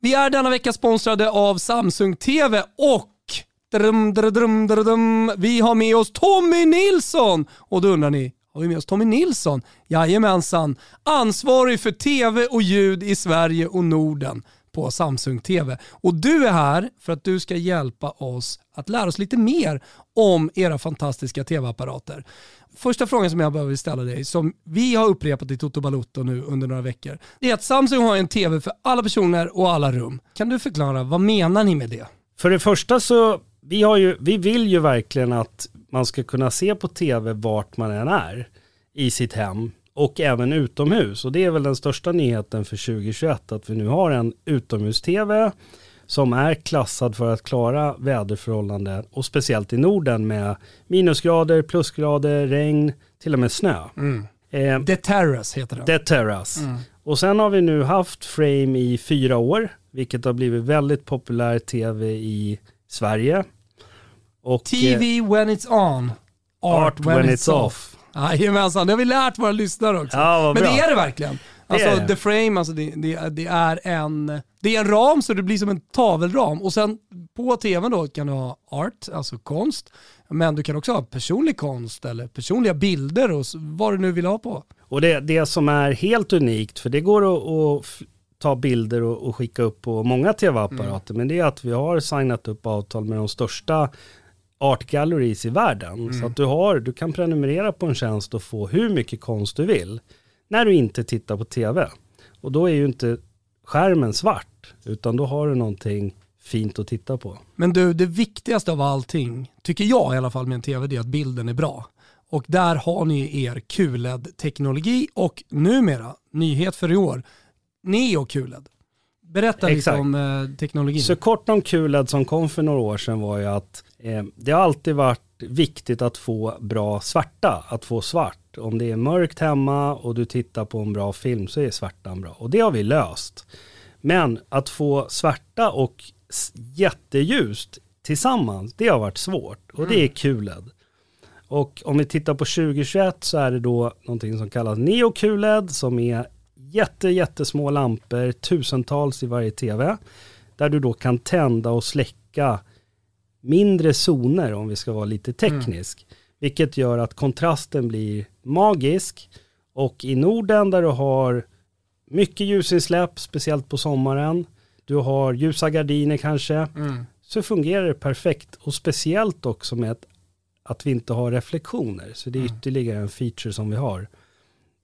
Vi är denna vecka sponsrade av Samsung TV och drum, drum, drum, drum, drum, vi har med oss Tommy Nilsson. Och då undrar ni, har vi med oss Tommy Nilsson? Jajamensan, ansvarig för TV och ljud i Sverige och Norden på Samsung TV. Och du är här för att du ska hjälpa oss att lära oss lite mer om era fantastiska TV-apparater. Första frågan som jag behöver ställa dig, som vi har upprepat i Toto Balotto nu under några veckor, det är att Samsung har en TV för alla personer och alla rum. Kan du förklara, vad menar ni med det? För det första så, vi, har ju, vi vill ju verkligen att man ska kunna se på tv vart man än är i sitt hem och även utomhus. Och det är väl den största nyheten för 2021 att vi nu har en utomhus-tv som är klassad för att klara väderförhållanden och speciellt i Norden med minusgrader, plusgrader, regn, till och med snö. Mm. Eh, The Terrace heter den. The Terrace. Mm. Och sen har vi nu haft Frame i fyra år, vilket har blivit väldigt populär tv i Sverige. Och, TV eh, when it's on, art, art when, when, it's, it's off. Jajamensan, det har vi lärt våra lyssnare också. Ja, Men det är det verkligen. Alltså det the frame, alltså det, det, det, är en, det är en ram så det blir som en tavelram. Och sen på tvn då kan du ha art, alltså konst. Men du kan också ha personlig konst eller personliga bilder och vad du nu vill ha på. Och det, det som är helt unikt, för det går att, att ta bilder och, och, skicka upp på många tv-apparater, mm. men det är att vi har signat upp avtal med de största art galleries i världen. Mm. Så att du, har, du kan prenumerera på en tjänst och få hur mycket konst du vill när du inte tittar på tv. Och då är ju inte skärmen svart, utan då har du någonting fint att titta på. Men du, det viktigaste av allting, tycker jag i alla fall med en tv, det är att bilden är bra. Och där har ni er QLED-teknologi och numera, nyhet för i år, Neo QLED. Berätta Exakt. lite om eh, teknologin. Så kort om QLED som kom för några år sedan var ju att eh, det har alltid varit viktigt att få bra svarta, att få svart. Om det är mörkt hemma och du tittar på en bra film så är svartan bra. Och det har vi löst. Men att få svarta och jätteljust tillsammans, det har varit svårt. Och det är mm. QLED. Och om vi tittar på 2021 så är det då någonting som kallas Neo QLED som är jätte, jättesmå lampor, tusentals i varje tv. Där du då kan tända och släcka mindre zoner om vi ska vara lite teknisk. Mm. Vilket gör att kontrasten blir magisk. Och i Norden där du har mycket ljusinsläpp, speciellt på sommaren. Du har ljusa gardiner kanske. Mm. Så fungerar det perfekt. Och speciellt också med att vi inte har reflektioner. Så det är mm. ytterligare en feature som vi har.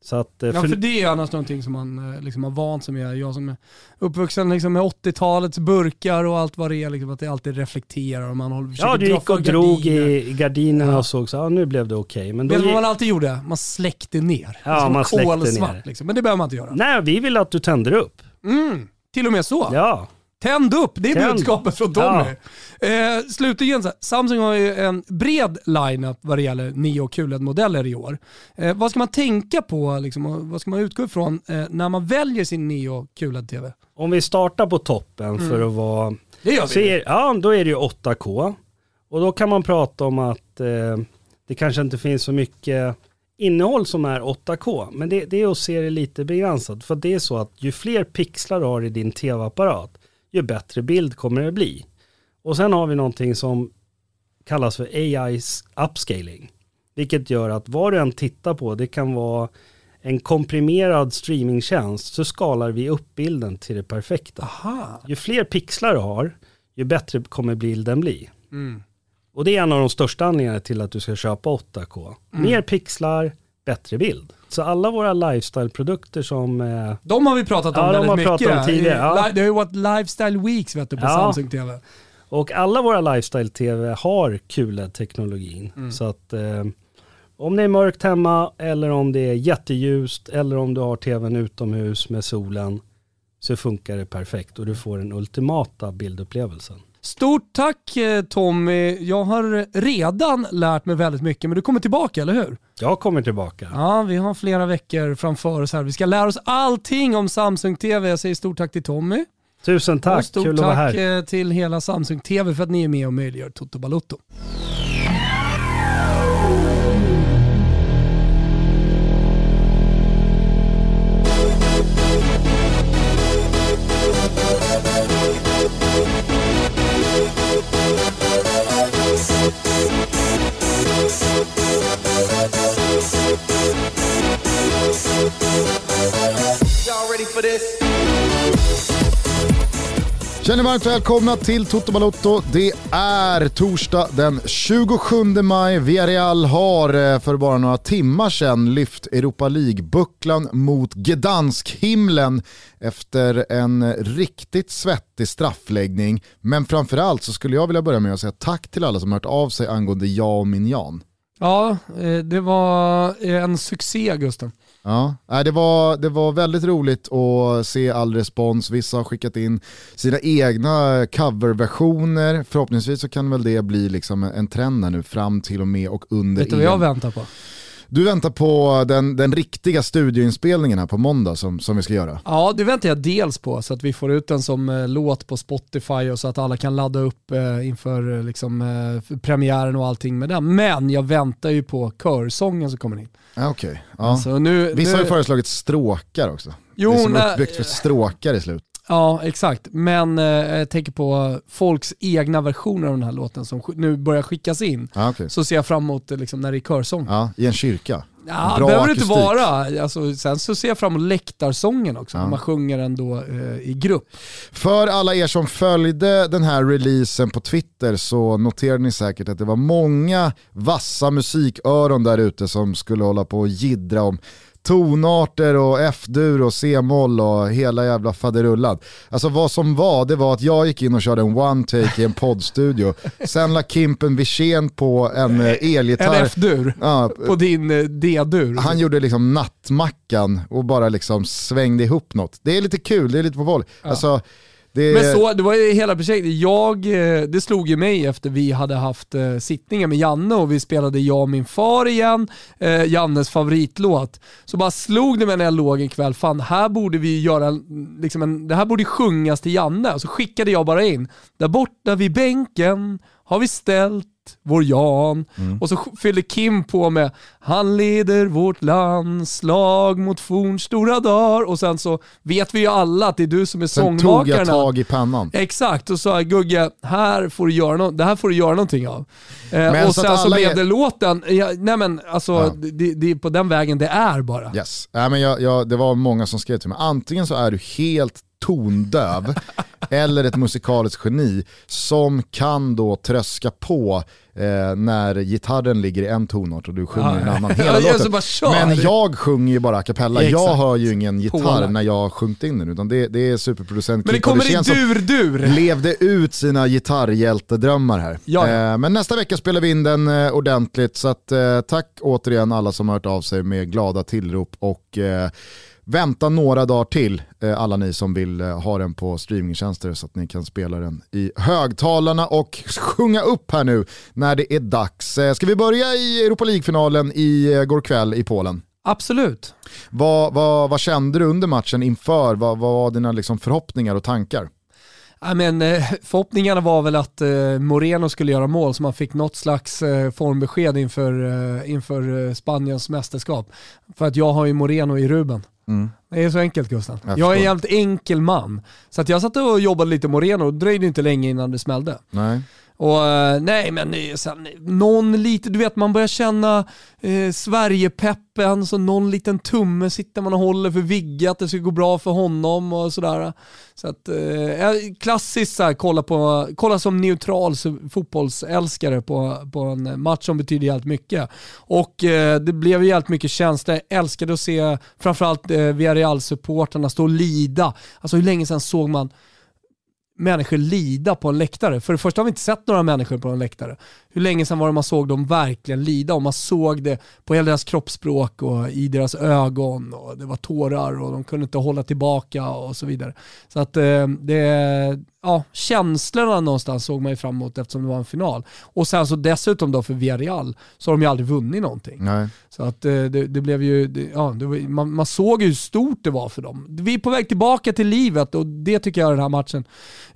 Så att, för... Eh, ja för det är annars någonting som man eh, liksom har vant sig med. Jag som är uppvuxen liksom med 80-talets burkar och allt vad det är, liksom, att det alltid reflekterar och man håller, Ja du gick och drog i gardinerna ja. och såg så, ja nu blev det okej. Okay. Men Vet du vad man alltid gjorde? Man släckte ner. Ja liksom man släckte ner. Liksom. Men det behöver man inte göra. Nej vi vill att du tänder upp. Mm, till och med så? Ja. Tänd upp, det är Tänd. budskapet från Tommy. Ja. Eh, slutligen, så här, Samsung har ju en bred line-up vad det gäller Neo QLED-modeller i år. Eh, vad ska man tänka på, liksom, vad ska man utgå ifrån eh, när man väljer sin Neo QLED-TV? Om vi startar på toppen mm. för att vara... Det gör vi. Är, ja, då är det ju 8K. Och då kan man prata om att eh, det kanske inte finns så mycket innehåll som är 8K. Men det, det är att se det lite begränsat. För det är så att ju fler pixlar du har i din tv-apparat, ju bättre bild kommer det bli. Och sen har vi någonting som kallas för AI upscaling. Vilket gör att vad du än tittar på, det kan vara en komprimerad streamingtjänst, så skalar vi upp bilden till det perfekta. Aha. Ju fler pixlar du har, ju bättre kommer bilden bli. Mm. Och det är en av de största anledningarna till att du ska köpa 8K. Mm. Mer pixlar, bättre bild. Så alla våra lifestyle-produkter som... Eh, de har vi pratat om ja, väldigt de har mycket. Pratat om tidigare, ja. Det har ju varit Lifestyle Weeks vet du, på ja. Samsung TV. Och alla våra Lifestyle-TV har QLED-teknologin. Mm. Så att eh, om det är mörkt hemma eller om det är jätteljust eller om du har TVn utomhus med solen så funkar det perfekt och du får den ultimata bildupplevelsen. Stort tack eh, Tommy. Jag har redan lärt mig väldigt mycket, men du kommer tillbaka, eller hur? Jag kommer tillbaka. Ja, vi har flera veckor framför oss här. Vi ska lära oss allting om Samsung TV. Jag säger stort tack till Tommy. Tusen tack, och stort kul att vara här. Stort tack till hela Samsung TV för att ni är med och möjliggör Toto for this. Känner varmt välkomna till Toto Balotto. Det är torsdag den 27 maj. Villarreal har eh, för bara några timmar sedan lyft Europa League-bucklan mot Gdansk-himlen efter en riktigt svettig straffläggning. Men framförallt så skulle jag vilja börja med att säga tack till alla som hört av sig angående jag och min Jan. Ja, eh, det var eh, en succé Gusten. Ja, det var, det var väldigt roligt att se all respons. Vissa har skickat in sina egna coverversioner. Förhoppningsvis så kan väl det bli liksom en trend här nu fram till och med och under Vet du vad jag väntar på? Du väntar på den, den riktiga studioinspelningen här på måndag som, som vi ska göra. Ja, det väntar jag dels på så att vi får ut den som eh, låt på Spotify och så att alla kan ladda upp eh, inför eh, liksom, eh, premiären och allting med den. Men jag väntar ju på körsången som kommer in. Ja, okay. ja. Alltså, nu, Vissa nu... har ju föreslagit stråkar också. Jo, det är som är uppbyggt för stråkar i slut. Ja, exakt. Men eh, jag tänker på folks egna versioner av den här låten som nu börjar skickas in. Ah, okay. Så ser jag fram emot eh, liksom, när det är körsång. Ja, i en kyrka. Ja, det behöver det inte vara. Alltså, sen så ser jag fram emot läktarsången också, ja. man sjunger den då eh, i grupp. För alla er som följde den här releasen på Twitter så noterade ni säkert att det var många vassa musiköron där ute som skulle hålla på och gidra om tonarter och F-dur och C-moll och hela jävla faderullan. Alltså vad som var, det var att jag gick in och körde en one-take i en poddstudio. Sen la Kimpen Wirsén på en eh, elgitarr. En F-dur ja, på din eh, D-dur. Han gjorde liksom nattmackan och bara liksom svängde ihop något. Det är lite kul, det är lite på volley. Ja. Alltså, det... Men så, det var ju hela projektet. Jag, eh, det slog ju mig efter vi hade haft eh, sittningar med Janne och vi spelade Jag och min far igen, eh, Jannes favoritlåt. Så bara slog det mig när jag låg en kväll, fan här borde vi göra, liksom en, det här borde sjungas till Janne. Och så skickade jag bara in, där borta vid bänken har vi ställt vår Jan. Mm. Och så fyller Kim på med Han leder vårt landslag mot fornstora dagar. Och sen så vet vi ju alla att det är du som är sångmakaren. Sen tog jag tag i pannan. Exakt, och sa Gugge, här får du göra no det här får du göra någonting av. Eh, och så sen så blev är... det låten, ja, nej men alltså ja. det, det, är på den vägen det är bara. Yes, äh, men jag, jag, det var många som skrev till mig, antingen så är du helt tondöv eller ett musikaliskt geni som kan då tröska på eh, när gitarren ligger i en tonart och du sjunger en annan hela låten. Men jag sjunger ju bara a cappella, ja, jag hör ju ingen gitarr Påla. när jag har sjungit in den utan det, det är superproducent Men det kommer i dur-dur! levde ut sina gitarrhjältedrömmar här. Ja, ja. Eh, men nästa vecka spelar vi in den eh, ordentligt så att, eh, tack återigen alla som har hört av sig med glada tillrop och eh, Vänta några dagar till, eh, alla ni som vill eh, ha den på streamingtjänster så att ni kan spela den i högtalarna och sjunga upp här nu när det är dags. Eh, ska vi börja i Europa League-finalen igår kväll i Polen? Absolut. Vad, vad, vad kände du under matchen inför? Vad, vad var dina liksom förhoppningar och tankar? Ja, men, förhoppningarna var väl att Moreno skulle göra mål så man fick något slags formbesked inför, inför Spaniens mästerskap. För att jag har ju Moreno i Ruben. Mm. Det är så enkelt Gustav. Jag, jag är en jävligt enkel man. Så att jag satt och jobbade lite Moreno och dröjde inte länge innan det smällde. Nej. Och eh, nej men sen, någon lite, du vet man börjar känna eh, Sverigepeppen, så någon liten tumme sitter man och håller för Vigge att det ska gå bra för honom och sådär. Så att, eh, klassiskt så kolla, på, kolla som neutral fotbollsälskare på, på en match som betyder jävligt mycket. Och eh, det blev jävligt mycket känslor. Jag älskade att se framförallt eh, Villarreal-supportrarna stå och lida. Alltså hur länge sedan såg man människor lida på en läktare. För det första har vi inte sett några människor på en läktare. Hur länge sedan var det man såg dem verkligen lida och man såg det på hela deras kroppsspråk och i deras ögon och det var tårar och de kunde inte hålla tillbaka och så vidare. Så att eh, det, ja, känslorna någonstans såg man ju fram emot eftersom det var en final. Och sen så dessutom då för Villarreal så har de ju aldrig vunnit någonting. Nej. Så att eh, det, det, blev ju, det, ja, det man, man, såg ju hur stort det var för dem. Vi är på väg tillbaka till livet och det tycker jag den här matchen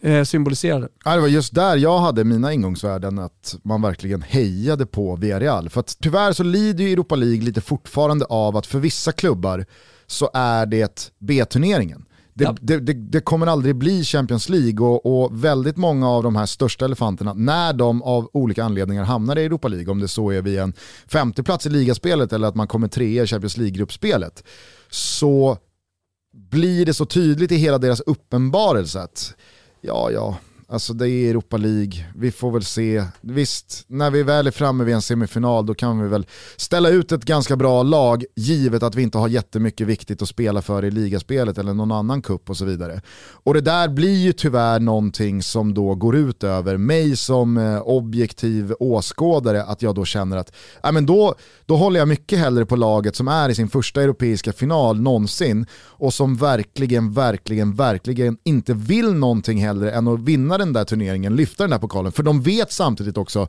eh, symboliserade. Ja, det var just där jag hade mina ingångsvärden, att man verkligen hejade på Villarreal. För att tyvärr så lider ju Europa League lite fortfarande av att för vissa klubbar så är det B-turneringen. Det, ja. det, det, det, kommer aldrig bli Champions League och, och, väldigt många av de här största elefanterna, när de av olika anledningar hamnar i Europa League, om det så är via en femteplats i ligaspelet eller att man kommer trea i Champions League-gruppspelet, så blir det så tydligt i hela deras uppenbarelse att Ja, ja. Alltså det är Europa League, vi får väl se. Visst, när vi väl är framme vid en semifinal då kan vi väl ställa ut ett ganska bra lag givet att vi inte har jättemycket viktigt att spela för i ligaspelet eller någon annan kupp och så vidare. Och det där blir ju tyvärr någonting som då går ut över mig som eh, objektiv åskådare att jag då känner att äh, men då, då håller jag mycket hellre på laget som är i sin första europeiska final någonsin och som verkligen, verkligen, verkligen inte vill någonting hellre än att vinna den där turneringen, lyfta den där pokalen. För de vet samtidigt också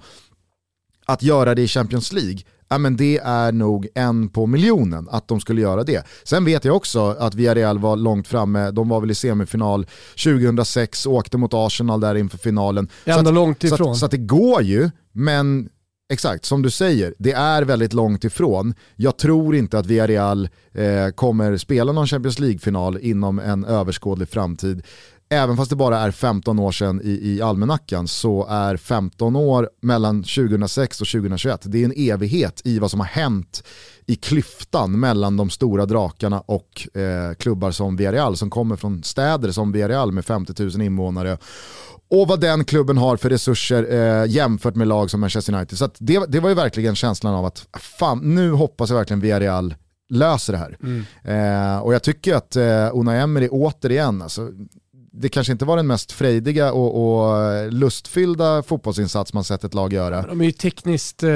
att göra det i Champions League, ja, men det är nog en på miljonen att de skulle göra det. Sen vet jag också att Villarreal var långt framme, de var väl i semifinal 2006, åkte mot Arsenal där inför finalen. Ändå så att, långt ifrån. Så att, så att det går ju, men Exakt, som du säger, det är väldigt långt ifrån. Jag tror inte att Villarreal eh, kommer spela någon Champions League-final inom en överskådlig framtid även fast det bara är 15 år sedan i, i almanackan så är 15 år mellan 2006 och 2021, det är en evighet i vad som har hänt i klyftan mellan de stora drakarna och eh, klubbar som Villarreal som kommer från städer som Villarreal med 50 000 invånare och vad den klubben har för resurser eh, jämfört med lag som Manchester United. Så det, det var ju verkligen känslan av att fan, nu hoppas jag verkligen Villarreal löser det här. Mm. Eh, och jag tycker att eh, Unai Emery återigen, alltså, det kanske inte var den mest frejdiga och, och lustfyllda fotbollsinsats man sett ett lag göra. De är ju tekniskt eh,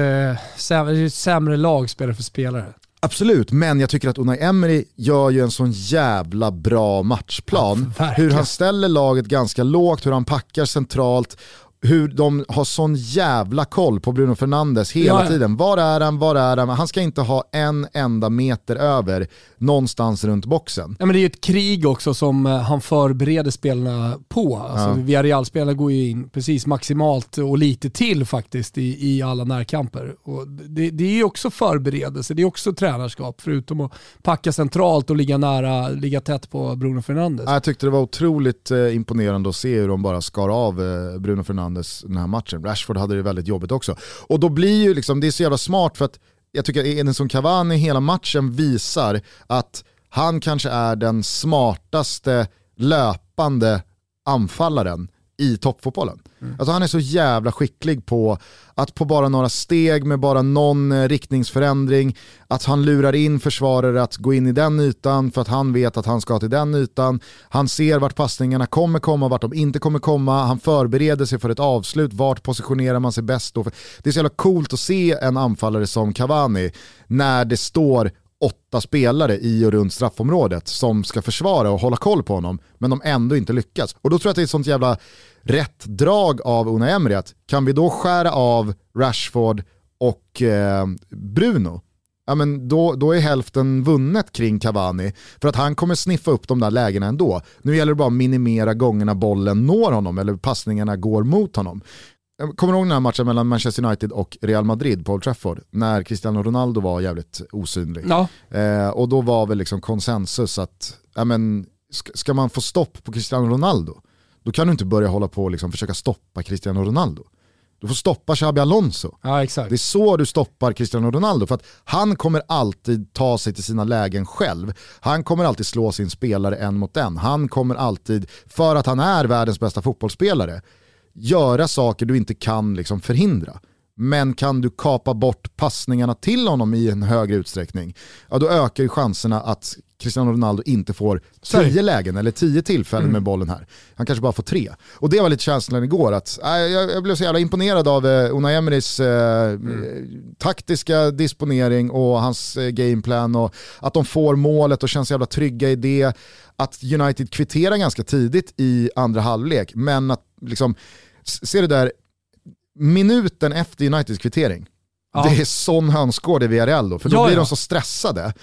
sämre, sämre lag spelare för spelare. Absolut, men jag tycker att Unai Emery gör ju en sån jävla bra matchplan. Ja, hur han ställer laget ganska lågt, hur han packar centralt hur de har sån jävla koll på Bruno Fernandes hela ja. tiden. Var är han, var är han? Han ska inte ha en enda meter över någonstans runt boxen. Ja, men det är ju ett krig också som eh, han förbereder spelarna på. Alltså, ja. Villarreal-spelarna går ju in precis maximalt och lite till faktiskt i, i alla närkamper. Och det, det är ju också förberedelse, det är också tränarskap förutom att packa centralt och ligga nära, ligga tätt på Bruno Fernandes. Jag tyckte det var otroligt eh, imponerande att se hur de bara skar av eh, Bruno Fernandes Fernandes den här matchen. Rashford hade det väldigt jobbigt också. Och då blir ju liksom, det är så jävla smart för att jag tycker att Edinson Cavani hela matchen visar att han kanske är den smartaste löpande anfallaren i toppfotbollen. Mm. Alltså han är så jävla skicklig på att på bara några steg med bara någon eh, riktningsförändring, att han lurar in försvarare att gå in i den ytan för att han vet att han ska till den ytan. Han ser vart passningarna kommer komma, vart de inte kommer komma. Han förbereder sig för ett avslut, vart positionerar man sig bäst då? Det är så jävla coolt att se en anfallare som Cavani när det står åtta spelare i och runt straffområdet som ska försvara och hålla koll på honom, men de ändå inte lyckas. Och då tror jag att det är ett sånt jävla rätt drag av Una Emery att kan vi då skära av Rashford och eh, Bruno, ja, men då, då är hälften vunnet kring Cavani. För att han kommer sniffa upp de där lägena ändå. Nu gäller det bara att minimera gångerna bollen når honom eller passningarna går mot honom. Kommer du ihåg den här matchen mellan Manchester United och Real Madrid på Old Trafford? När Cristiano Ronaldo var jävligt osynlig. Ja. Eh, och då var väl liksom konsensus att, ja, men, ska, ska man få stopp på Cristiano Ronaldo, då kan du inte börja hålla på och liksom försöka stoppa Cristiano Ronaldo. Du får stoppa Xabi Alonso. Ja, exakt. Det är så du stoppar Cristiano Ronaldo, för att han kommer alltid ta sig till sina lägen själv. Han kommer alltid slå sin spelare en mot en. Han kommer alltid, för att han är världens bästa fotbollsspelare, göra saker du inte kan liksom förhindra. Men kan du kapa bort passningarna till honom i en högre utsträckning, ja då ökar ju chanserna att Cristiano Ronaldo inte får tio lägen eller tio tillfällen mm. med bollen här. Han kanske bara får tre. Och det var lite känslan igår, att äh, jag, jag, blev så jävla imponerad av eh, Unai Emerys eh, mm. taktiska disponering och hans eh, gameplan och att de får målet och känns jävla trygga i det. Att United kvitterar ganska tidigt i andra halvlek, men att liksom, se det där, minuten efter Uniteds kvittering, ja. det är sån hönsgård i Villarreal då, för då ja, blir ja. de så stressade.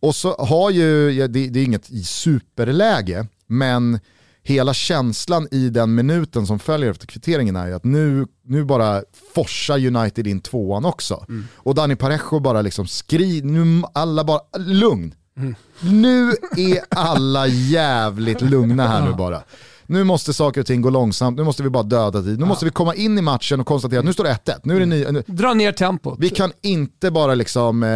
Och så har ju, det, det är inget superläge, men hela känslan i den minuten som följer efter kvitteringen är ju att nu, nu bara forsar United in tvåan också. Mm. Och Dani Parejo bara liksom skriver, nu alla bara, lugn. Mm. Nu är alla jävligt lugna här nu bara nu måste saker och ting gå långsamt, nu måste vi bara döda tid. Nu ja. måste vi komma in i matchen och konstatera att nu står det 1-1. Nu är det ny, Dra ner tempot. Vi kan inte bara liksom, eh,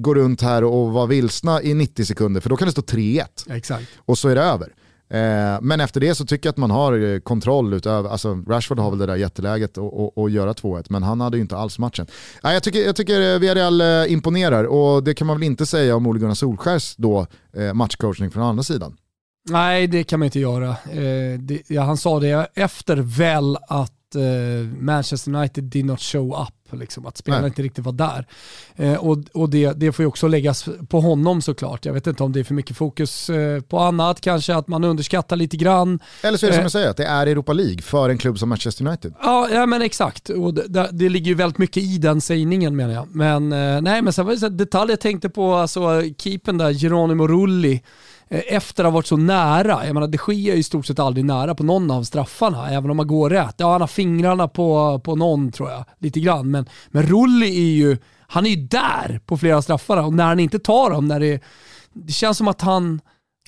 gå runt här och vara vilsna i 90 sekunder för då kan det stå 3-1. Exakt. Och så är det över. Eh, men efter det så tycker jag att man har eh, kontroll utöver, alltså Rashford har väl det där jätteläget att göra 2-1, men han hade ju inte alls matchen. Eh, jag, tycker, jag tycker Villarreal eh, imponerar och det kan man väl inte säga om Ole Gunnar Solskjärs då, eh, matchcoachning från andra sidan. Nej, det kan man inte göra. Eh, det, ja, han sa det efter väl att Manchester United did not show up liksom, att spelarna inte riktigt var där. Eh, och och det, det får ju också läggas på honom såklart. Jag vet inte om det är för mycket fokus eh, på annat, kanske att man underskattar lite grann. Eller så är det som jag säger, att det är Europa League för en klubb som Manchester United. Ja, ja men exakt. Och det, det ligger ju väldigt mycket i den sägningen menar jag. Men eh, nej, men sen var det en detalj jag tänkte på, alltså keepen där, Geronimo Rulli, Eh, Eh, efter att ha varit så nära. Jag menar, det sker ju i stort sett aldrig nära på någon av straffarna, även om man går rätt. Ja, han har fingrarna på, på någon tror jag, lite grann. Men, men Rulli är ju, han är ju där på flera straffarna och när han inte tar dem, när det, det känns som att han,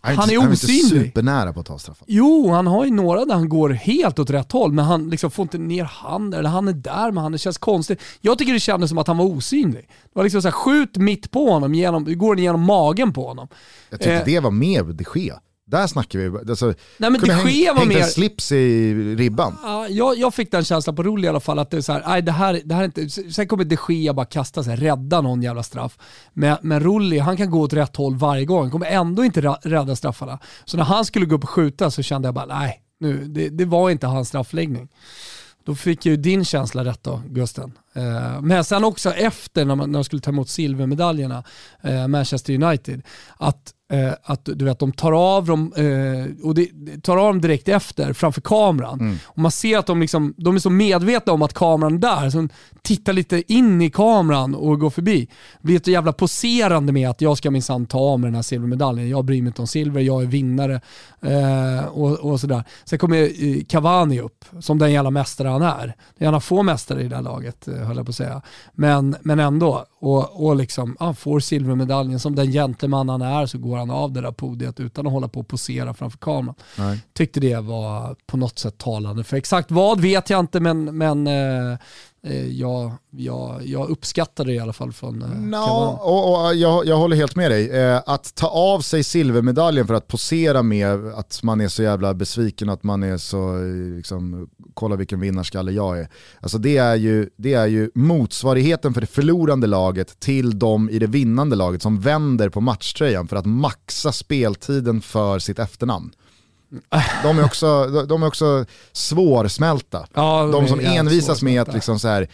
han, han är han osynlig. Han är inte supernära på att ta straffar. Jo, han har ju några där han går helt åt rätt håll, men han liksom får inte ner handen, eller han är där med handen, det känns konstigt. Jag tycker det kändes som att han var osynlig. Det var liksom så här, skjut mitt på honom, genom, går den genom magen på honom. Jag tyckte eh, det var mer de Gea. Där snackar vi, alltså, Nej, men kunde häng, var mer... en slips i ribban. Ja, jag, jag fick den känslan på roll i alla fall, att det är så här, nej, det här, det här är inte, sen kommer de Gea bara kasta sig, rädda någon jävla straff. Men, men Rulli, han kan gå åt rätt håll varje gång, han kommer ändå inte rädda straffarna. Så när han skulle gå upp och skjuta så kände jag bara, nej, nu, det, det var inte hans straffläggning. Då fick ju din känsla rätt då, Gusten. Eh, men sen också efter när man, när man skulle ta emot silvermedaljerna, eh, Manchester United, att Eh, att du vet, de tar av dem, eh, och det, tar av dem direkt efter framför kameran. Mm. Och man ser att de, liksom, de är så medvetna om att kameran är där, så de tittar lite in i kameran och går förbi. Blir ett jävla poserande med att jag ska minsann ta av mig den här silvermedaljen. Jag bryr mig inte om silver, jag är vinnare. Eh, och, och, sådär. Sen kommer Cavani upp, som den jävla mästare han är. Det är en av få mästare i det här laget, höll jag på att säga. Men, men ändå, och, och liksom, han får silvermedaljen. Som den gentleman han är så går han av det där podiet utan att hålla på och posera framför kameran. Nej. Tyckte det var på något sätt talande. För exakt vad vet jag inte, men, men eh, Eh, jag, jag, jag uppskattar det i alla fall från eh, no, och, och jag, jag håller helt med dig. Eh, att ta av sig silvermedaljen för att posera med att man är så jävla besviken, att man är så, liksom, kolla vilken vinnarskalle jag är. Alltså det är, ju, det är ju motsvarigheten för det förlorande laget till de i det vinnande laget som vänder på matchtröjan för att maxa speltiden för sitt efternamn. De är också, de är också svårsmälta. Ja, de som envisas med att liksom så här,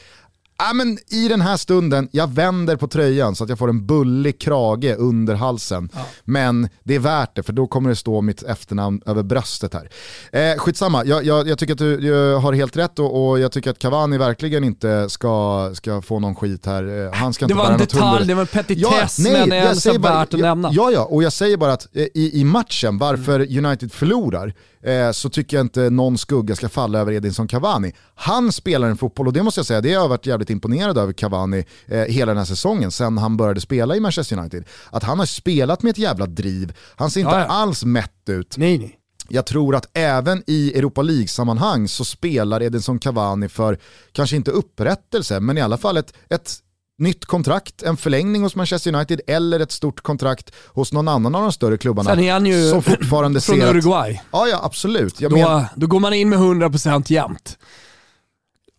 ja, men i den här stunden, jag vänder på tröjan så att jag får en bullig krage under halsen. Ja. Men det är värt det för då kommer det stå mitt efternamn över bröstet här. Eh, skitsamma, jag, jag, jag tycker att du, du, har helt rätt och, och, jag tycker att Cavani verkligen inte ska, ska få någon skit här. Eh, han ska inte det var en detalj, det var en petitess ja, nej, men jag säger bara, värt att nämna. Ja, ja, och jag säger bara att eh, i, i matchen, varför mm. United förlorar, eh, så tycker jag inte någon skugga ska falla över Edinson Cavani. Han spelar en fotboll och det måste jag säga, det har jag varit jävligt imponerad över Cavani eh, hela den här säsongen, sen han började spela i Manchester United. Att han har spelat med ett jävla driv, han ser inte ja, ja. alls mätt ut. Nej, nej. Jag tror att även i Europa League-sammanhang så spelar Edinson Cavani för, kanske inte upprättelse, men i alla fall ett, ett nytt kontrakt, en förlängning hos Manchester United eller ett stort kontrakt hos någon annan av de större klubbarna. Sen är han ju som fortfarande från ser Uruguay. Att, ja, ja absolut. Jag då, men, då går man in med 100% jämt.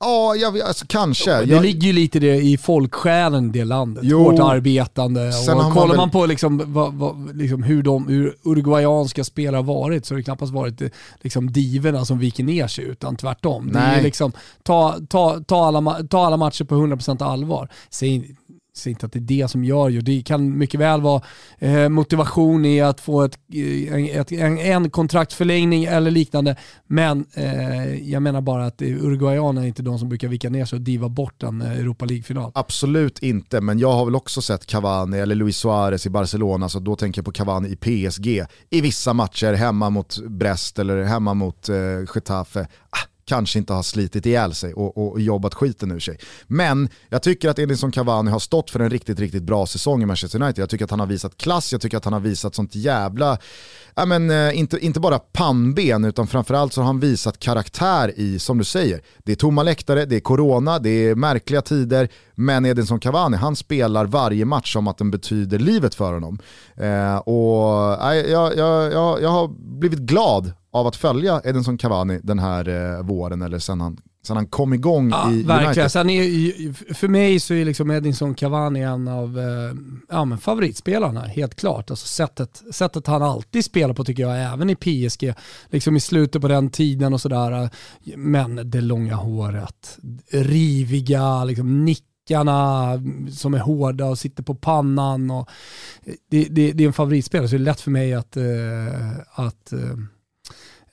Ja, jag, alltså, kanske. Ja, det jag... ligger ju lite det i folksjälen det landet. Jo. Hårt arbetande. Sen och kollar man, väl... man på liksom, vad, vad, liksom hur, de, hur uruguayanska spelare har varit så har det knappast varit liksom, divorna som viker ner sig utan tvärtom. Nej. Det är liksom, ta, ta, ta, alla, ta alla matcher på 100% allvar. Säg, säger inte att det är det som gör ju. Det kan mycket väl vara eh, motivation i att få ett, eh, ett, en, en kontraktförlängning eller liknande. Men eh, jag menar bara att Uruguayanerna är inte de som brukar vika ner sig och diva bort en eh, Europa League-final. Absolut inte, men jag har väl också sett Cavani eller Luis Suarez i Barcelona, så då tänker jag på Cavani i PSG. I vissa matcher hemma mot Brest eller hemma mot eh, Getafe. Ah, kanske inte har slitit ihjäl sig och, och, och jobbat skiten ur sig. Men jag tycker att Edinson Cavani har stått för en riktigt, riktigt bra säsong i Manchester United. Jag tycker att han har visat klass, jag tycker att han har visat sånt jävla, ja men eh, inte, inte bara pannben utan framförallt så har han visat karaktär i, som du säger, det är tomma läktare, det är corona, det är märkliga tider, men Edinson Cavani, han spelar varje match som att den betyder livet för honom. Eh, och jag, jag, jag, jag har blivit glad av att följa Edinson Cavani den här eh, våren eller sen han, sen han kom igång ja, i verkligen. United. Sen är, för mig så är liksom Edinson Cavani en av eh, ja, men favoritspelarna, helt klart. Alltså sättet, sättet han alltid spelar på tycker jag, även i PSG, liksom i slutet på den tiden och sådär. Men det långa håret, riviga, liksom nick som är hårda och sitter på pannan. Och det, det, det är en favoritspelare så det är lätt för mig att, uh, att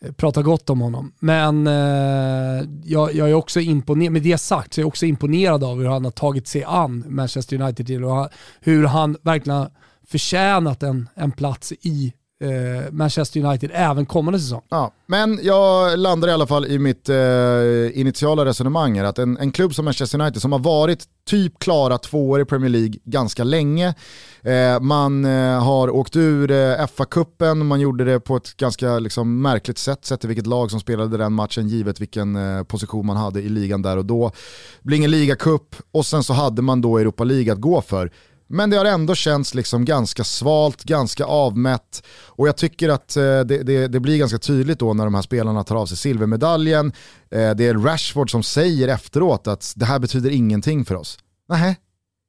Pratar prata gott om honom. Men eh, jag, jag, är också imponerad, med det sagt så är jag också imponerad av hur han har tagit sig an Manchester United till och hur han verkligen har förtjänat en, en plats i Eh, Manchester United även kommande säsong. Ja, men jag landar i alla fall i mitt eh, initiala resonemang här, att en, en klubb som Manchester United som har varit typ klara två år i Premier League ganska länge, eh, man eh, har åkt ur eh, FA-cupen, man gjorde det på ett ganska liksom, märkligt sätt, sett till vilket lag som spelade den matchen, givet vilken eh, position man hade i ligan där och då. Det blir ingen ligacup och sen så hade man då Europa League att gå för. Men det har ändå känts liksom ganska svalt, ganska avmätt och jag tycker att eh, det, det, det, blir ganska tydligt då när de här spelarna tar av sig silvermedaljen. Eh, det är Rashford som säger efteråt att det här betyder ingenting för oss. Nej,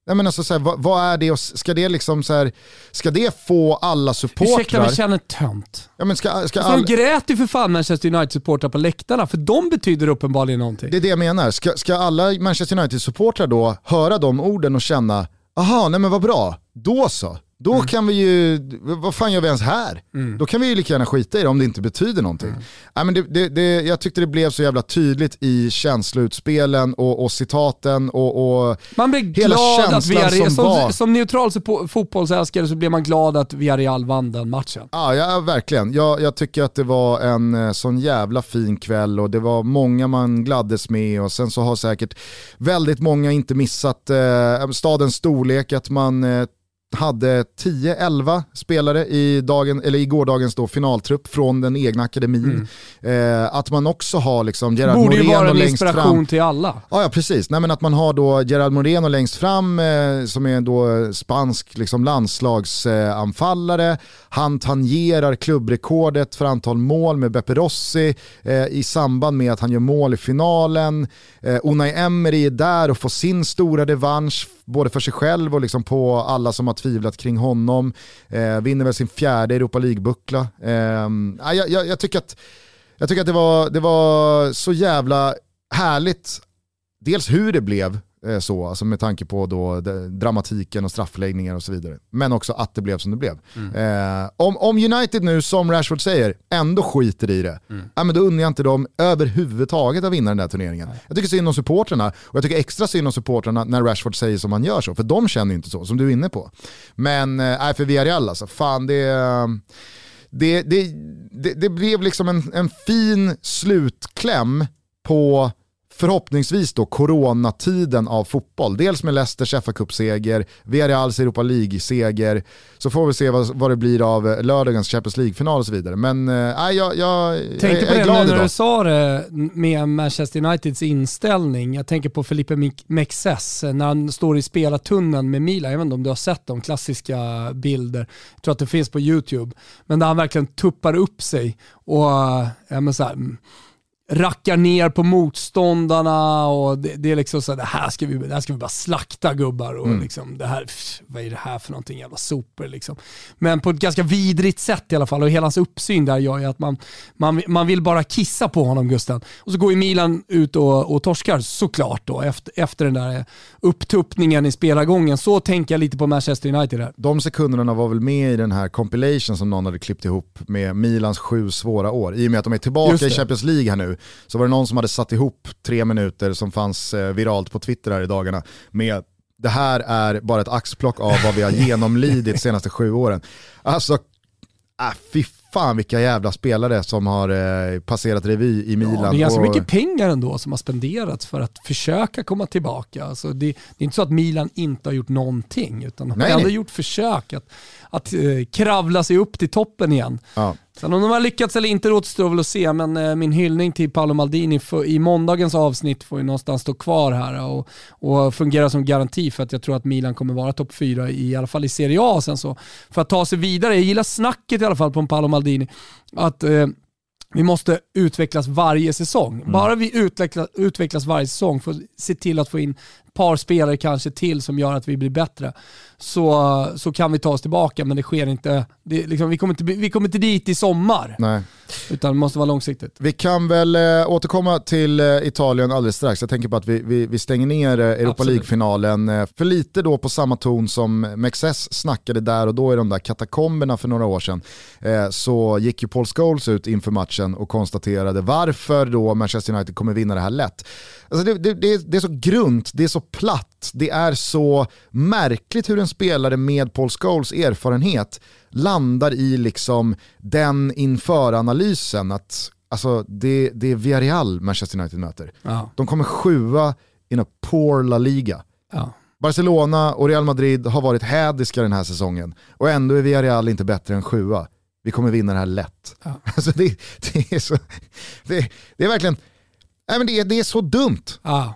Nej, men alltså, så här, vad, vad, är det, ska det liksom så här, ska det få alla supportrar... Ursäkta men jag känner tönt. Ja, men ska, ska all... De grät ju för fan Manchester United-supportrar på läktarna, för de betyder uppenbarligen någonting. Det är det jag menar. Ska, ska alla Manchester United-supportrar då höra de orden och känna Aha, nej men vad bra. Då så. Då mm. kan vi ju, vad fan gör vi ens här? Mm. Då kan vi ju lika gärna skita i det om det inte betyder någonting. Mm. Ja, men det, det, det, jag tyckte det blev så jävla tydligt i känsloutspelen och, och citaten och, och Man blir hela glad att Villarreal, som, som, som neutral fotbollsälskare så blir man glad att Villarreal vann den matchen. Ja, ja verkligen. Jag, jag tycker att det var en eh, sån jävla fin kväll och det var många man gladdes med och sen så har säkert väldigt många inte missat eh, stadens storlek, att man eh, hade 10-11 spelare i, dagen, eller i gårdagens då finaltrupp från den egna akademin. Mm. Eh, att man också har liksom Gerard Moreno längst fram. Borde ju vara en inspiration till alla. Ja, ja precis. Nej, men att man har då Gerard Moreno längst fram eh, som är då spansk liksom, landslagsanfallare. Eh, Han tangerar klubbrekordet för antal mål med Beppe Rossi eh, i samband med att han gör mål i finalen. Eh, Unai Emery är där och får sin stora revansch både för sig själv och liksom på alla som har tvivlat kring honom. Eh, vinner väl sin fjärde Europa League-buckla. Eh, jag, jag, jag, tycker att, jag tycker att det, var, det var så jävla härligt, dels hur det blev, så, alltså med tanke på då dramatiken och straffläggningar och så vidare. Men också att det blev som det blev. Mm. Eh, om, om United nu, som Rashford säger, ändå skiter i det, mm. ja, men då undrar jag inte dem överhuvudtaget att vinna den där turneringen. Nej. Jag tycker synd om supporterna och jag tycker extra synd om supporterna när Rashford säger som han gör så, för de känner inte så, som du är inne på. Men äh, för Villarreal alltså, fan det... Det, det, det, det blev liksom en, en fin slutkläm på förhoppningsvis då coronatiden av fotboll. Dels med Leicesters fa Cup-seger, Villarreals Europa League-seger, så får vi se vad, vad det blir av lördagens Champions League-final och så vidare. Men äh, jag, jag, jag, Tänkte jag är glad idag. när du sa det med Manchester Uniteds inställning. Jag tänker på Felipe Mexes när han står i spelartunneln med Milan. Jag vet inte om du har sett de klassiska bilder. Jag tror att det finns på YouTube. Men där han verkligen tuppar upp sig och ja, men så här, rackar ner på motståndarna och det, det är liksom så här, det här ska vi, det här ska vi bara slakta gubbar och mm. liksom, det här, pff, vad är det här för någonting, jävla sopor liksom. Men på ett ganska vidrigt sätt i alla fall och hela hans uppsyn där gör ju att man, man, man vill bara kissa på honom Gusten. Och så går ju Milan ut och, och torskar såklart då efter, efter den där upptuppningen i spelargången. Så tänker jag lite på Manchester United där. De sekunderna var väl med i den här compilation som någon hade klippt ihop med Milans sju svåra år. I och med att de är tillbaka i Champions League här nu så var det någon som hade satt ihop tre minuter som fanns eh, viralt på Twitter här i dagarna med det här är bara ett axplock av vad vi har genomlidit de senaste sju åren. Alltså, äh, fy fan vilka jävla spelare som har eh, passerat revy i Milan. Ja, det är ganska och, mycket pengar ändå som har spenderats för att försöka komma tillbaka. Alltså det, det är inte så att Milan inte har gjort någonting, utan de har ändå gjort försök att, att eh, kravla sig upp till toppen igen. Ja. Sen om de har lyckats eller inte det återstår väl att se, men eh, min hyllning till Paolo Maldini för, i måndagens avsnitt får ju någonstans stå kvar här och, och fungera som garanti för att jag tror att Milan kommer vara topp fyra i, i alla fall i Serie A sen så. För att ta sig vidare, jag gillar snacket i alla fall på Paolo Maldini, att eh, vi måste utvecklas varje säsong. Bara vi utveckla, utvecklas varje säsong för att se till att få in par spelare kanske till som gör att vi blir bättre, så, så kan vi ta oss tillbaka. Men det sker inte, det, liksom, vi, kommer inte vi kommer inte dit i sommar, Nej. utan det måste vara långsiktigt. Vi kan väl eh, återkomma till eh, Italien alldeles strax. Jag tänker på att vi, vi, vi stänger ner eh, Europa. League-finalen eh, för lite då på samma ton som Mexes snackade där och då i de där katakomberna för några år sedan. Eh, så gick ju Paul Scholes ut inför matchen och konstaterade varför då Manchester United kommer vinna det här lätt. Alltså det, det, det, är, det är så grunt, det är så platt, det är så märkligt hur en spelare med Paul Scholes erfarenhet landar i liksom den inför-analysen att alltså, det, det är Villarreal Manchester United möter. Ja, De kommer sjua i en poor La Liga. ja. Barcelona och Real Madrid har varit hädiska den här säsongen och ändå är Villarreal inte bättre än sjua. Vi kommer vinna det här lätt. Ja. Alltså det, det, är så, det, det är verkligen, nej men det, det är så dumt. ja.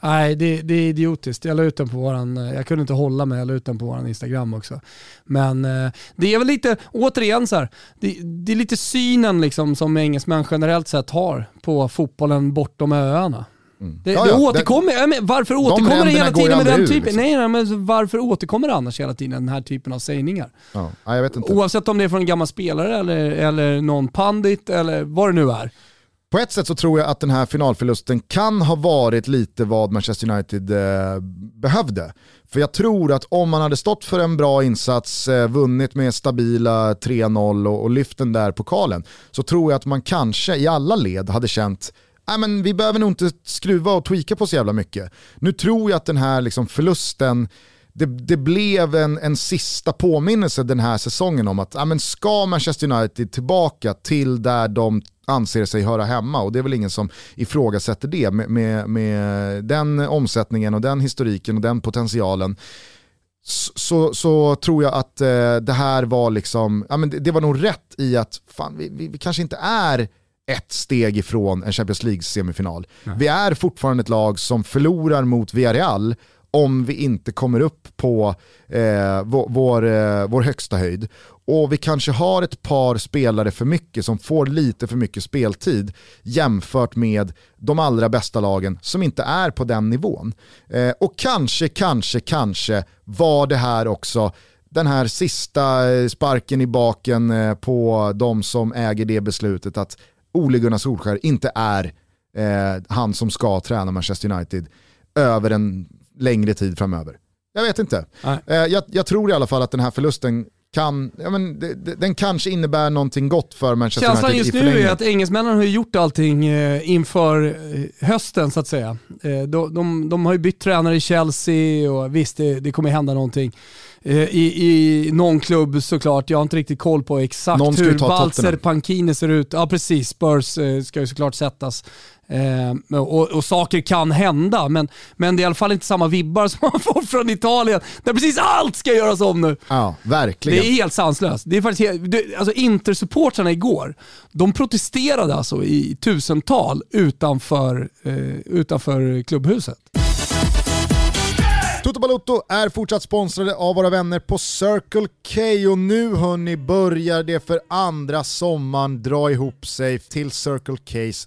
Nej, det, det är idiotiskt. Jag la ut den på våran, eh, jag kunde inte hålla mig, jag la ut den på våran Instagram också. Men eh, det är väl lite, återigen så här, det, det är lite synen liksom som engelsmän generellt sett har på fotbollen bortom öarna. Mm. Det, Ja, det ja, återkommer, men varför återkommer det hela tiden med den ur, typen? liksom. Nej, nej, men varför återkommer det annars hela tiden den här typen av sägningar? Ja, jag vet inte. Oavsett om det är från en gammal spelare eller, eller någon pandit eller vad det nu är. På ett sätt så tror jag att den här finalförlusten kan ha varit lite vad Manchester United eh, behövde. För jag tror att om man hade stått för en bra insats, eh, vunnit med stabila 3-0 och, och lyft den där pokalen, så tror jag att man kanske i alla led hade känt Nej, men vi behöver nog inte skruva och tweaka på så jävla mycket. Nu tror jag att den här liksom förlusten, det, det blev en, en sista påminnelse den här säsongen om att ja, men ska Manchester United tillbaka till där de anser sig höra hemma. Och det är väl ingen som ifrågasätter det. Med, med, med den omsättningen och den historiken och den potentialen så, så, tror jag att eh, det här var liksom, ja, men det, det var nog rätt i att fan, vi, vi, vi kanske inte är ett steg ifrån en Champions League-semifinal. Vi är fortfarande ett lag som förlorar mot Villarreal om vi inte kommer upp på eh, vår, vår, eh, vår högsta höjd. Och vi kanske har ett par spelare för mycket som får lite för mycket speltid jämfört med de allra bästa lagen som inte är på den nivån. Eh, och kanske, kanske, kanske var det här också den här sista eh, sparken i baken eh, på de som äger det beslutet att Ole Gunnar Solskjaer inte är eh, han som ska träna Manchester United över en längre tid framöver. Jag vet inte. Eh, jag, jag tror i alla fall att den här förlusten kan, ja, men, det, det, den kanske innebär någonting gott för Manchester Känslan United just i nu är att engelsmännen har gjort allting eh, inför eh, hösten så att säga. De, de, de har ju bytt tränare i Chelsea och visst det, det kommer hända någonting. Eh, I, I någon klubb såklart, jag har inte riktigt koll på exakt Någon hur Tottenham. Pankine ser ut. Ja precis, Spurs eh, ska ju såklart sättas. Eh, och, och saker kan hända, men, men det är i alla fall inte samma vibbar som man får från Italien, där precis allt ska göras om nu. Ja, verkligen. Det är helt sanslöst. Det är faktiskt helt, det, alltså Intersupportrarna igår, de protesterade alltså i tusental utanför, eh, utanför klubbhuset. Toto Balotto är fortsatt sponsrade av våra vänner på Circle K. Och nu hörni börjar det för andra sommaren dra ihop sig till Circle Ks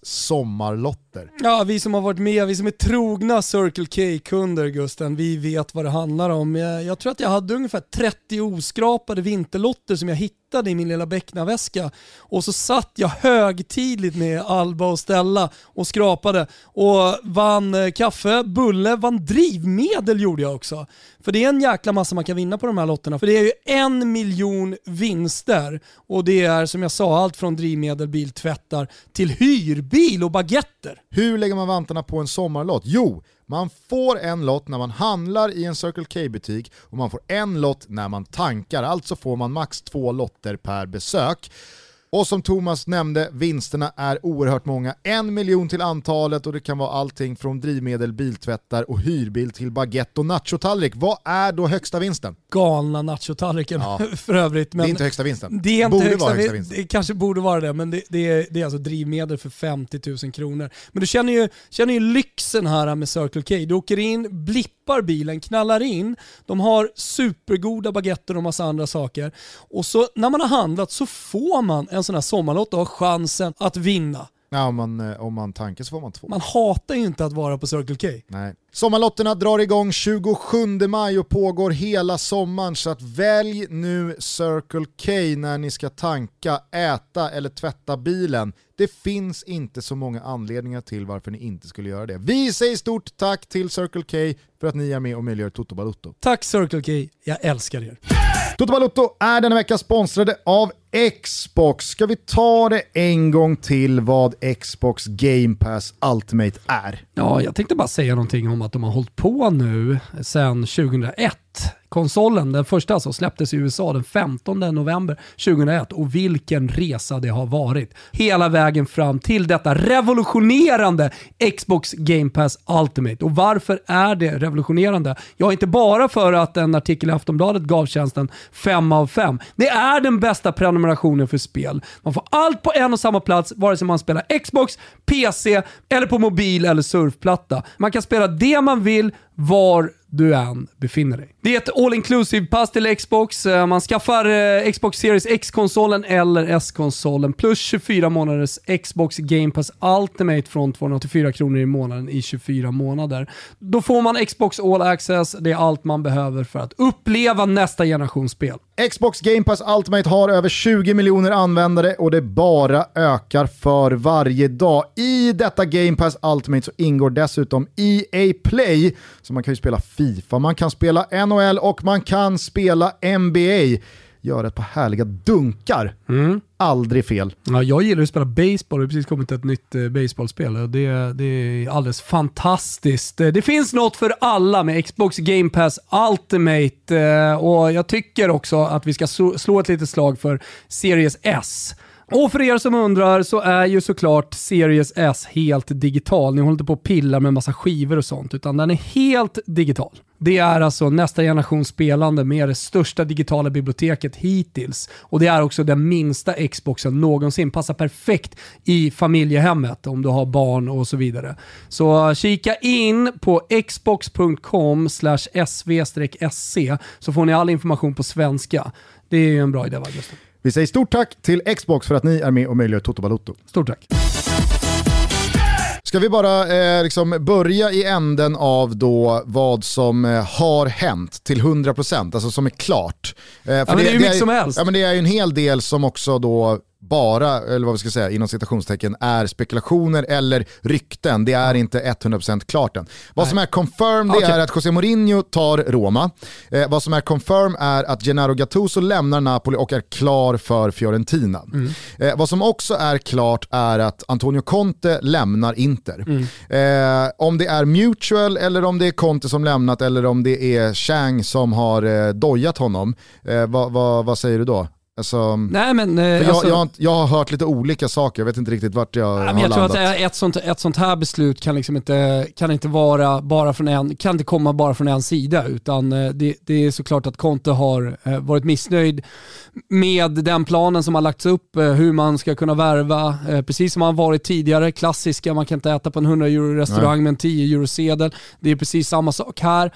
sommarlotter. Ja, vi som har varit med, vi som är trogna Circle K-kunder Gusten, vi vet vad det handlar om. Jag, jag tror att jag hade ungefär 30 oskrapade vinterlotter som jag hittade i min lilla becknarväska och så satt jag högtidligt med Alba och Stella och skrapade och vann eh, kaffe, bulle, vann drivmedel gjorde jag också. För det är en jäkla massa man kan vinna på de här lotterna. För det är ju en miljon vinster och det är som jag sa allt från drivmedel, biltvättar till hyrbil och baguetter. Hur lägger man vantarna på en sommarlott? Jo, man får en lott när man handlar i en Circle K-butik och man får en lott när man tankar. Alltså får man max två lotter per besök. Och som Thomas nämnde, vinsterna är oerhört många. En miljon till antalet och det kan vara allting från drivmedel, biltvättar och hyrbil till baguette och nachotallrik. Vad är då högsta vinsten? Galna nachotallriken ja. för övrigt. Men det är inte högsta vinsten. Det är inte borde högsta, vara högsta vinsten. Det kanske borde vara det, men det, det, är, det är alltså drivmedel för 50 000 kronor. Men du känner ju, känner ju lyxen här med Circle K. Du åker in, blippar bilen, knallar in, de har supergoda baguetter och massa andra saker. Och så när man har handlat så får man en sån här sommarlott och har chansen att vinna. Ja, om man, eh, om man tankar så får man två. Man hatar ju inte att vara på Circle K. Nej. Sommarlotterna drar igång 27 maj och pågår hela sommaren så att välj nu Circle K när ni ska tanka, äta eller tvätta bilen. Det finns inte så många anledningar till varför ni inte skulle göra det. Vi säger stort tack till Circle K för att ni är med och möjliggör Toto Balutto. Tack Circle K, jag älskar er. Toto Balutto är denna vecka sponsrade av Xbox. Ska vi ta det en gång till vad Xbox Game Pass Ultimate är? Ja, jag tänkte bara säga någonting om att de har hållit på nu sedan 2001 konsolen, den första alltså, släpptes i USA den 15 november 2001 och vilken resa det har varit. Hela vägen fram till detta revolutionerande Xbox Game Pass Ultimate. Och varför är det revolutionerande? Ja, inte bara för att en artikel i Aftonbladet gav tjänsten 5 av 5. Det är den bästa prenumerationen för spel. Man får allt på en och samma plats, vare sig man spelar Xbox, PC eller på mobil eller surfplatta. Man kan spela det man vill, var du än befinner dig. Det är ett all inclusive pass till Xbox. Eh, man skaffar eh, Xbox Series X-konsolen eller S-konsolen plus 24 månaders Xbox Game Pass Ultimate från 284 kronor i månaden i 24 månader. Då får man Xbox All Access. Det är allt man behöver för att uppleva nästa generations spel. Xbox Game Pass Ultimate har över 20 miljoner användare och det bara ökar för varje dag. I detta Game Pass Ultimate så ingår dessutom EA Play, så man kan ju spela Fifa, man kan spela NHL och man kan spela NBA. Göra ett par härliga dunkar. Mm. Aldrig fel. Ja, jag gillar att spela baseball, det har precis kommit ett nytt eh, baseballspel. Det, det är alldeles fantastiskt. Det finns något för alla med Xbox Game Pass Ultimate eh, och jag tycker också att vi ska slå ett litet slag för Series S. Och för er som undrar så är ju såklart Series S helt digital. Ni håller inte på att pilla med massa skivor och sånt, utan den är helt digital. Det är alltså nästa generation spelande med det största digitala biblioteket hittills. Och det är också den minsta Xboxen någonsin. Passar perfekt i familjehemmet om du har barn och så vidare. Så kika in på xbox.com sv-sc så får ni all information på svenska. Det är ju en bra idé va Gustav? Vi säger stort tack till Xbox för att ni är med och möjliggör Toto Balotto. Stort tack. Ska vi bara eh, liksom börja i änden av då vad som eh, har hänt till 100%, alltså som är klart. Eh, ja, det, det, är ju mycket som helst. Ja, men det är ju en hel del som också då bara, eller vad vi ska säga, inom citationstecken, är spekulationer eller rykten. Det är inte 100% klart än. Vad Nej. som är confirmed okay. är att José Mourinho tar Roma. Eh, vad som är confirmed är att Gennaro Gattuso lämnar Napoli och är klar för Fiorentina. Mm. Eh, vad som också är klart är att Antonio Conte lämnar Inter. Mm. Eh, om det är mutual eller om det är Conte som lämnat eller om det är Chang som har eh, dojat honom, eh, vad, vad, vad säger du då? Alltså, Nej, men, eh, jag, alltså, jag, jag, har hört lite olika saker, jag vet inte riktigt vart jag nej, har Jag landat. tror att ett sånt, ett sånt här beslut kan, liksom inte, kan, inte vara bara från en, kan inte komma bara från en sida, utan eh, det, det är såklart att Conte har eh, varit missnöjd med den planen som har lagts upp, hur man ska kunna värva, precis som man varit tidigare, klassiska, man kan inte äta på en 100 euro restaurang med en 10 euro sedel. Det är precis samma sak här.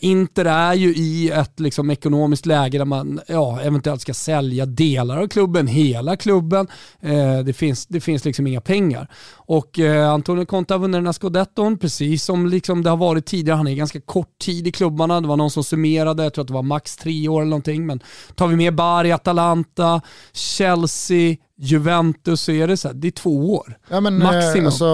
Inter är ju i ett liksom, ekonomiskt läge där man ja, eventuellt ska sälja sälja delar av klubben, hela klubben. Eh, det, finns, det finns liksom inga pengar. Och eh, Antonio Conte har vunnit den här scudetton, precis som liksom det har varit tidigare. Han är ganska kort tid i klubbarna. Det var någon som summerade, jag tror att det var max tre år eller någonting. Men tar vi med Bari, Atalanta, Chelsea, Juventus så är det så här, det är två år. Ja, men, Maximum. Alltså,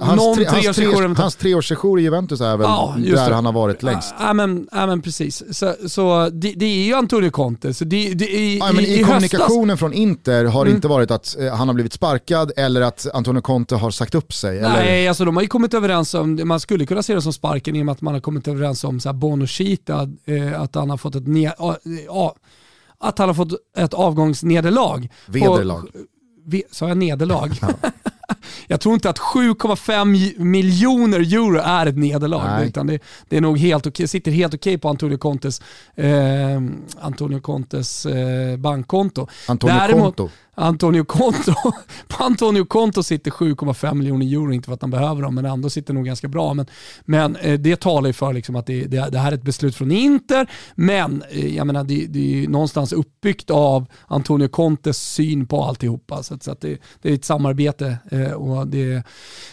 hans, tre, hans, tre, hans treårssession i Juventus är väl ja, där det. han har varit längst. Ja, men, ja, men precis. Så, så det, det, är ju Antonio Conte. Så det, det, i, ja, men I, i kommunikationen höstas... från Inter har det mm. inte varit att eh, han har blivit sparkad eller att Antonio Conte har sagt upp sig. Nej, eller? alltså de har ju kommit överens om, man skulle kunna se det som sparken i och med att man har kommit överens om så här Bono Chita, eh, att han har fått ett, ne, att han har fått ett avgångsnederlag. Vederlag. sa jag nederlag? jag tror inte att 7,5 miljoner euro är ett nederlag. Utan det, det, är nog helt okej, sitter helt okej på Antonio Contes, eh, Antonio Contes eh, bankkonto. Antonio Däremot, Conto. Antonio Conto, på Antonio Conto sitter 7,5 miljoner euro, inte för att han behöver dem, men ändå sitter nog ganska bra. Men, men eh, det talar ju för liksom att det, det, det, här är ett beslut från Inter, men eh, jag menar, det, det är någonstans uppbyggt av Antonio Contes syn på alltihopa. Så, så att det, det är ett samarbete eh, och det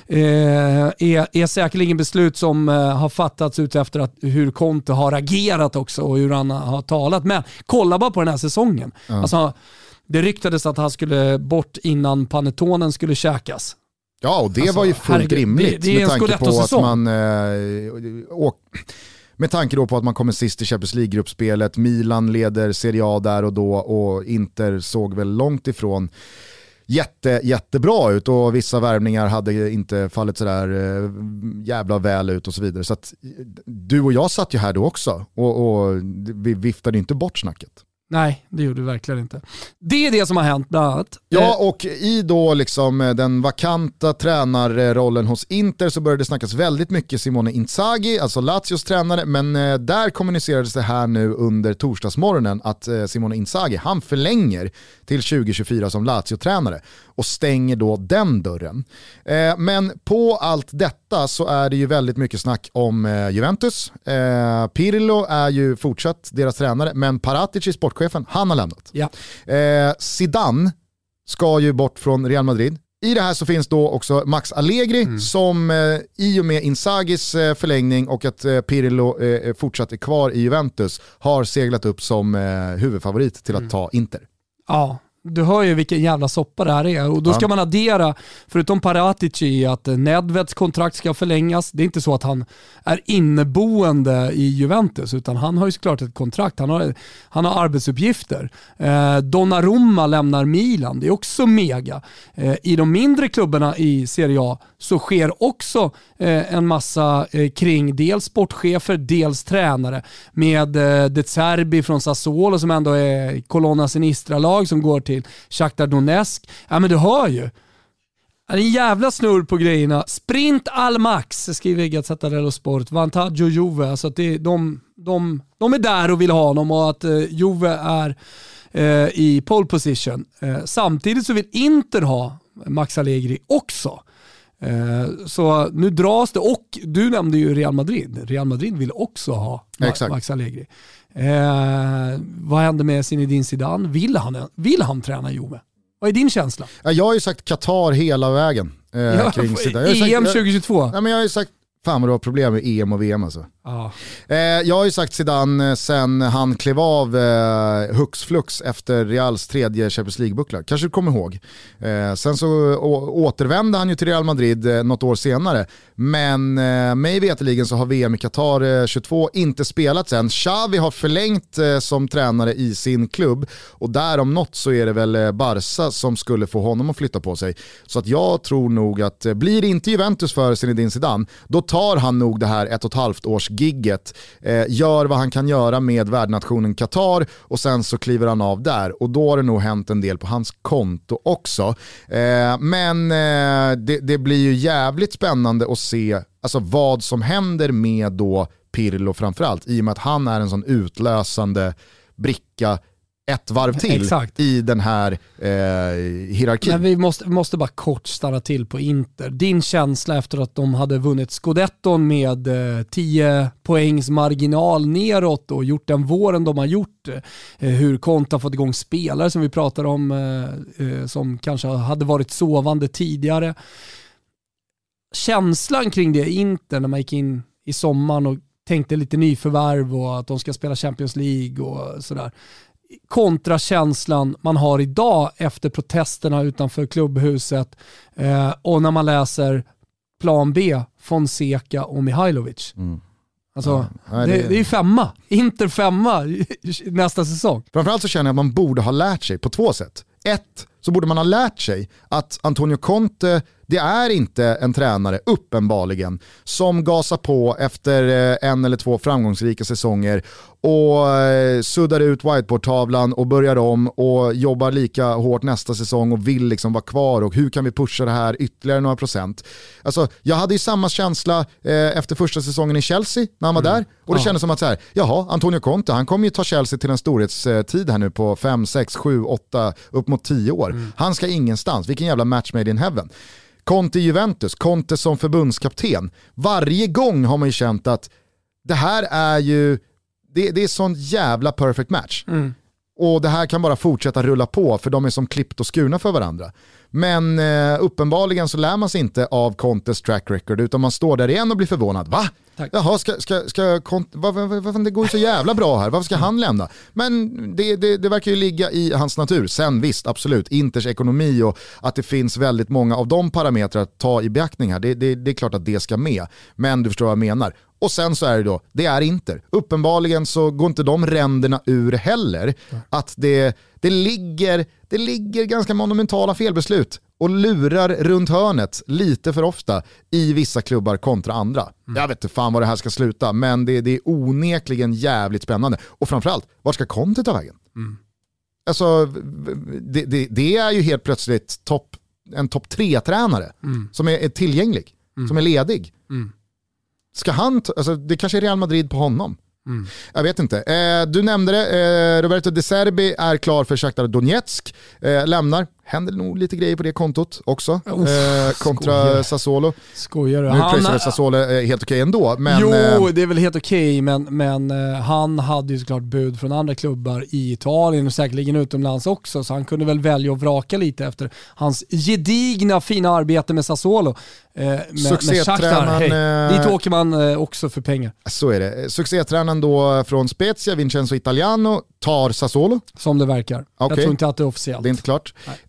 är, är säkerligen beslut som har fattats ut efter att, hur Conte har agerat också och hur han har talat. Men kolla bara på den här säsongen. Mm. Alltså, det ryktades att han skulle bort innan panetonen skulle käkas. Ja, och det alltså, var ju fullt herregud, rimligt det, det med tanke på att man eh, åk, med tanke då på att man kommer sist i Champions League-gruppspelet, Milan leder Serie A där och då och Inter såg väl långt ifrån jätte, jättebra ut och vissa värvningar hade inte fallit sådär eh, jävla väl ut och så vidare. Så att, du och jag satt ju här då också och, och vi viftade inte bort snacket. Nej, det gjorde du verkligen inte. Det är det som har hänt bland annat. Ja, eh, och i då liksom eh, den vakanta tränarrollen hos Inter så började det snackas väldigt mycket Simone Inzaghi, alltså Lazios tränare, men eh, där kommunicerades det här nu under torsdagsmorgonen att Simone Inzaghi, han förlänger till 2024 som Lazio-tränare och stänger då den dörren. Men på allt detta så är det ju väldigt mycket snack om Juventus. Pirlo är ju fortsatt deras tränare, men Paratici, sport sportchefen, han har lämnat. Ja. Eh, Zidane ska ju bort från Real Madrid. I det här så finns då också Max Allegri mm. som eh, i och med Inzagis eh, förlängning och att eh, Pirlo eh, fortsatt är kvar i Juventus har seglat upp som eh, huvudfavorit till att mm. ta Inter. Ja, du hör ju vilken jävla soppa det här är. Och då ska ja. man addera, förutom Paratici, att Nedveds kontrakt ska förlängas. Det är inte så att han är inneboende i Juventus, utan han har ju såklart ett kontrakt. Han har, han har arbetsuppgifter. Eh, Donnarumma lämnar Milan, det är också mega. Eh, I de mindre klubbarna i Serie A så sker också eh, en massa eh, kring dels sportchefer, dels tränare. Med eh, De Zerbi från Sassuolo som ändå är Colonna Sinistra-lag som går till Shakhtar Donetsk. Ja men du hör ju. Det är en jävla snurr på grejerna. Sprint all max, skriver Gazzetta dello Sport. Vantaggio Juve. Alltså att det, de, de, de är där och vill ha honom och att eh, Juve är eh, i pole position. Eh, samtidigt så vill Inter ha Max Allegri också. Eh, så nu dras det, och du nämnde ju Real Madrid. Real Madrid vill också ha Exakt. Max Allegri. Eh, vad händer med Zinedine Zidane? Vill han, vill han träna Juve? Vad är din känsla? Jag har ju sagt Qatar hela vägen. Eh, ja, kring Zidane. EM 2022? Jag, ja, men jag har ju sagt Fan vad du har problem med EM och VM alltså. Ah. Eh, jag har ju sagt Zidane eh, sen han klev av eh, hux flux efter Reals tredje Champions League-buckla. Kanske du kommer ihåg. Eh, sen så återvände han ju till Real Madrid eh, något år senare. Men eh, mig veterligen så har VM i Qatar eh, 22 inte spelats än. Xavi har förlängt eh, som tränare i sin klubb och där om något så är det väl eh, Barca som skulle få honom att flytta på sig. Så att jag tror nog att eh, blir det inte Juventus för Zinedine Zidane, då tar han nog det här ett och ett halvt års gigget, eh, gör vad han kan göra med värdnationen Qatar och sen så kliver han av där och då har det nog hänt en del på hans konto också. Eh, men eh, det, det, blir ju jävligt spännande att se alltså, vad som händer med då Pirlo framförallt i och med att han är en sån utlösande bricka ett varv till Exakt. i den här eh, hierarkin. Men vi måste, måste bara kort stanna till på Inter. Din känsla efter att de hade vunnit scudetton med eh, 10 poängs marginal neråt och gjort den våren de har gjort. Eh, hur Conte har fått igång spelare som vi pratar om eh, eh, som kanske hade varit sovande tidigare. Känslan kring det Inter när man gick in i sommaren och tänkte lite nyförvärv och att de ska spela Champions League och sådär kontra känslan man har idag efter protesterna utanför klubbhuset eh, och när man läser plan B, Fonseca och Mihailovic. Mm. Alltså, ja, det, det, är femma. Inter femma nästa säsong. Framförallt så känner jag att man borde ha lärt sig på två sätt. Ett, så borde man ha lärt sig att Antonio Conte, det är inte en tränare, uppenbarligen, som gasar på efter eh, en eller två framgångsrika säsonger och eh, suddar ut whiteboardtavlan och börjar om och jobbar lika hårt nästa säsong och vill liksom vara kvar och hur kan vi pusha det här ytterligare några procent. Alltså, jag hade ju samma känsla eh, efter första säsongen i Chelsea när han var mm. där och det ja. kändes som att så här, jaha, Antonio Conte, han kommer ju ta Chelsea till en storhetstid här nu på 5, 6, 7, 8, upp mot 10 år. Mm. Han ska ingenstans, vilken jävla match made in heaven. Conte Juventus, Conte som förbundskapten. Varje gång har man ju känt att det här är ju, det, det är sån jävla perfect match. Mm. Och det här kan bara fortsätta rulla på för de är som klippt och skurna för varandra. Men eh, uppenbarligen så lär man sig inte av Contes track record utan man står där igen och blir förvånad. Va? Tack. Jaha, ska, ska, ska, vad, vad, vad, det går ju så jävla bra här, varför ska han lämna? Men det, det, det, verkar ju ligga i hans natur. Sen visst, absolut, Inters ekonomi och att det finns väldigt många av de parametrar att ta i beaktning här, det, det, det är klart att det ska med. Men du förstår vad jag menar. Och sen så är det då, det är Inter. Uppenbarligen så går inte de ränderna ur heller. Att det, det, ligger, det ligger ganska monumentala felbeslut och lurar runt hörnet lite för ofta i vissa klubbar kontra andra. Mm. Jag vet inte fan var det här ska sluta, men det, det är onekligen jävligt spännande. Och framförallt, var ska Conte ta vägen? Mm. Alltså, det, det, det, är ju helt plötsligt top, en topp tre-tränare mm. som är, är tillgänglig, mm. som är ledig. Mm. Ska han, alltså, det kanske är Real Madrid på honom. Mm. Jag vet inte. Eh, du nämnde det, eh, Roberto De Serbi är klar för Shakhtar Donetsk, eh, lämnar händer nog lite grejer på det kontot också. Uff, eh, kontra skojar. Sassuolo. Skojar du? Nu pröjsar väl Sassuolo eh, helt okej ändå. Men, jo, eh, det är väl helt okej, men, men eh, han hade ju såklart bud från andra klubbar i Italien och säkerligen utomlands också, så han kunde väl välja att vraka lite efter hans gedigna fina arbete med Sassuolo. Eh, med, Succétränaren... Med Dit åker man också för pengar. Så är det. Succétränaren då från Spezia, Vincenzo Italiano, tar Sassuolo. Som det verkar. Okay. Jag tror inte att det är officiellt. Det är inte klart.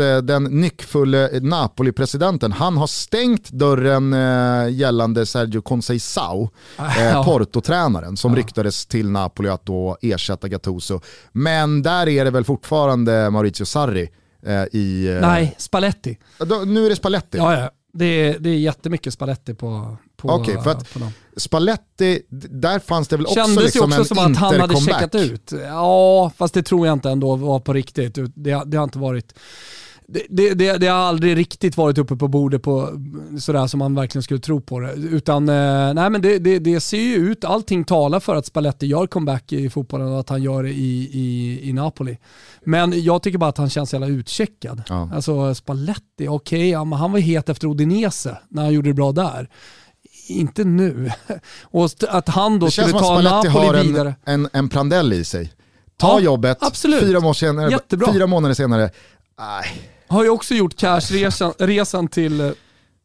Eh, den nyckfulle Napoli-presidenten, han har stängt dörren eh, gällande Sergio Conceição, eh, Porto-tränaren, som ryktades till Napoli att då ersätta Gattuso. Men där är det väl fortfarande Maurizio Sarri eh, i... Nej, Spalletti. Nu är det Spalletti. Ja, ja. Det är, det är jättemycket Spalletti på, på, okay, för att på dem. Spalletti, där fanns det väl också Kändes liksom också som att han hade checkat ut. Ja, fast det tror jag inte ändå var på riktigt. Det, det har inte varit det, det, det, har aldrig riktigt varit uppe på bordet på sådär som man verkligen skulle tro på det. Utan eh, nej, men det, det, det, ser ju ut, allting talar för att Spalletti gör comeback i fotbollen och att han gör det i, i, i Napoli. Men jag tycker bara att han känns jävla utcheckad. Ja. Alltså Spalletti, okej, okay, ja, han var het efter Odinese när han gjorde det bra där inte nu. Och att han då skulle ta Napoli har en, vidare. En, en Prandelli i sig. Ta ja, jobbet, absolut. fyra, senare, fyra månader senare, nej har ju också gjort cashresan resan till eh,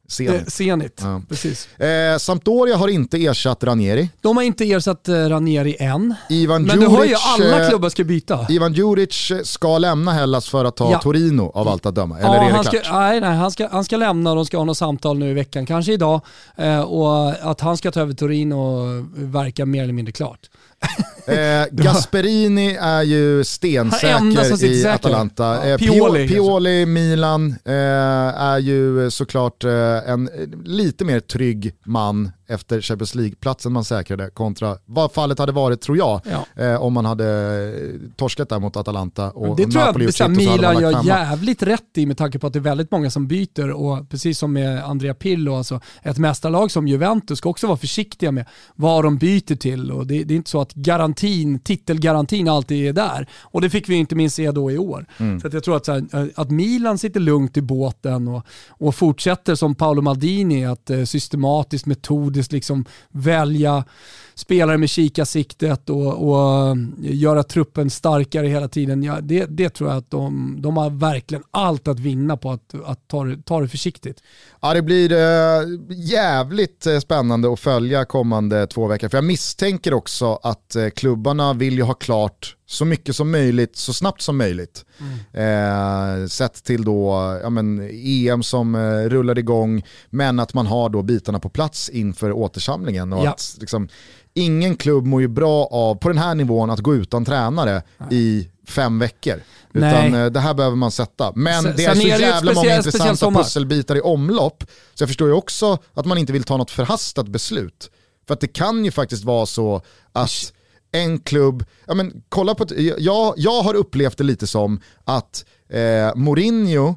Zenit. Eh, Zenit. Ja. Precis. Eh, Sampdoria har inte ersatt Ranieri. De har inte ersatt eh, Ranieri än. Ivan Men du hör ju alla klubbar ska byta. Ivan Djuric ska lämna Hellas för att ta ja. Torino av allt att döma. Eller ja, är det han ska, nej, nej, han ska, han ska lämna och de ska ha något samtal nu i veckan, kanske idag. Eh, och att han ska ta över Torino verkar mer eller mindre klart. Eh, Gasperini är ju stensäker i Atalanta. Eh, Pioli, Pioli Milan eh, är ju såklart eh, en lite mer trygg man efter Champions League-platsen man säkrade kontra vad fallet hade varit tror jag ja. eh, om man hade torskat där mot Atalanta och Det tror Napoli jag Milan gör jävligt rätt i med tanke på att det är väldigt många som byter och precis som med Andrea Pillo, alltså ett mästarlag som Juventus ska också vara försiktiga med vad de byter till och det, det är inte så att garantin, titelgarantin alltid är där och det fick vi inte minst se då i år. Mm. Så jag tror att, här, att Milan sitter lugnt i båten och, och fortsätter som Paolo Maldini att eh, systematiskt, metodiskt just liksom välja spelare med kikarsiktet och, och eh, göra truppen starkare hela tiden. Ja, det, det tror jag att de, de har verkligen allt att vinna på att, att ta, det, ta det försiktigt. Ja det blir eh, jävligt eh, spännande att följa kommande två veckor. För jag misstänker också att eh, klubbarna vill ju ha klart så mycket som möjligt, så snabbt som möjligt. Mm. Eh, sett till då ja, men, EM som eh, rullar igång, men att man har då bitarna på plats inför återsamlingen. Och Ja. att, liksom, ingen klubb mår ju bra av, på den här nivån, att gå utan tränare i fem veckor. Utan Nej. eh, det här behöver man sätta. Men Sen- det är så är jävla många speciellt- speciellt intressanta pusselbitar i omlopp, så jag förstår ju också att man inte vill ta något förhastat beslut. För att det kan ju faktiskt vara så att en klubb, ja men kolla på, jag, jag har upplevt det lite som att eh, Mourinho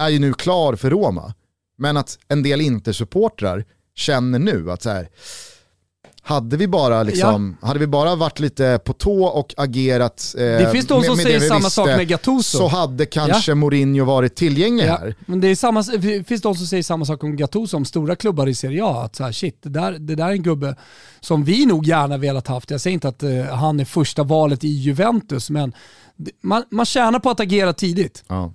är ju nu klar för Roma, men att en del Inter-supportrar känner nu att så här, hade vi bara, liksom, hade vi bara varit lite på tå och agerat eh, Det finns de som det säger vi samma sak med Gattuso. så hade kanske Mourinho varit tillgänglig Ja, här. men det, är samma, det finns de som säger samma sak om Gattuso, om stora klubbar i Serie A. Att så här, shit, det där, det där är en gubbe som vi nog gärna velat haft. Jag säger inte att eh, han är första valet i Juventus, men det- man, man tjänar på att agera tidigt. Ja.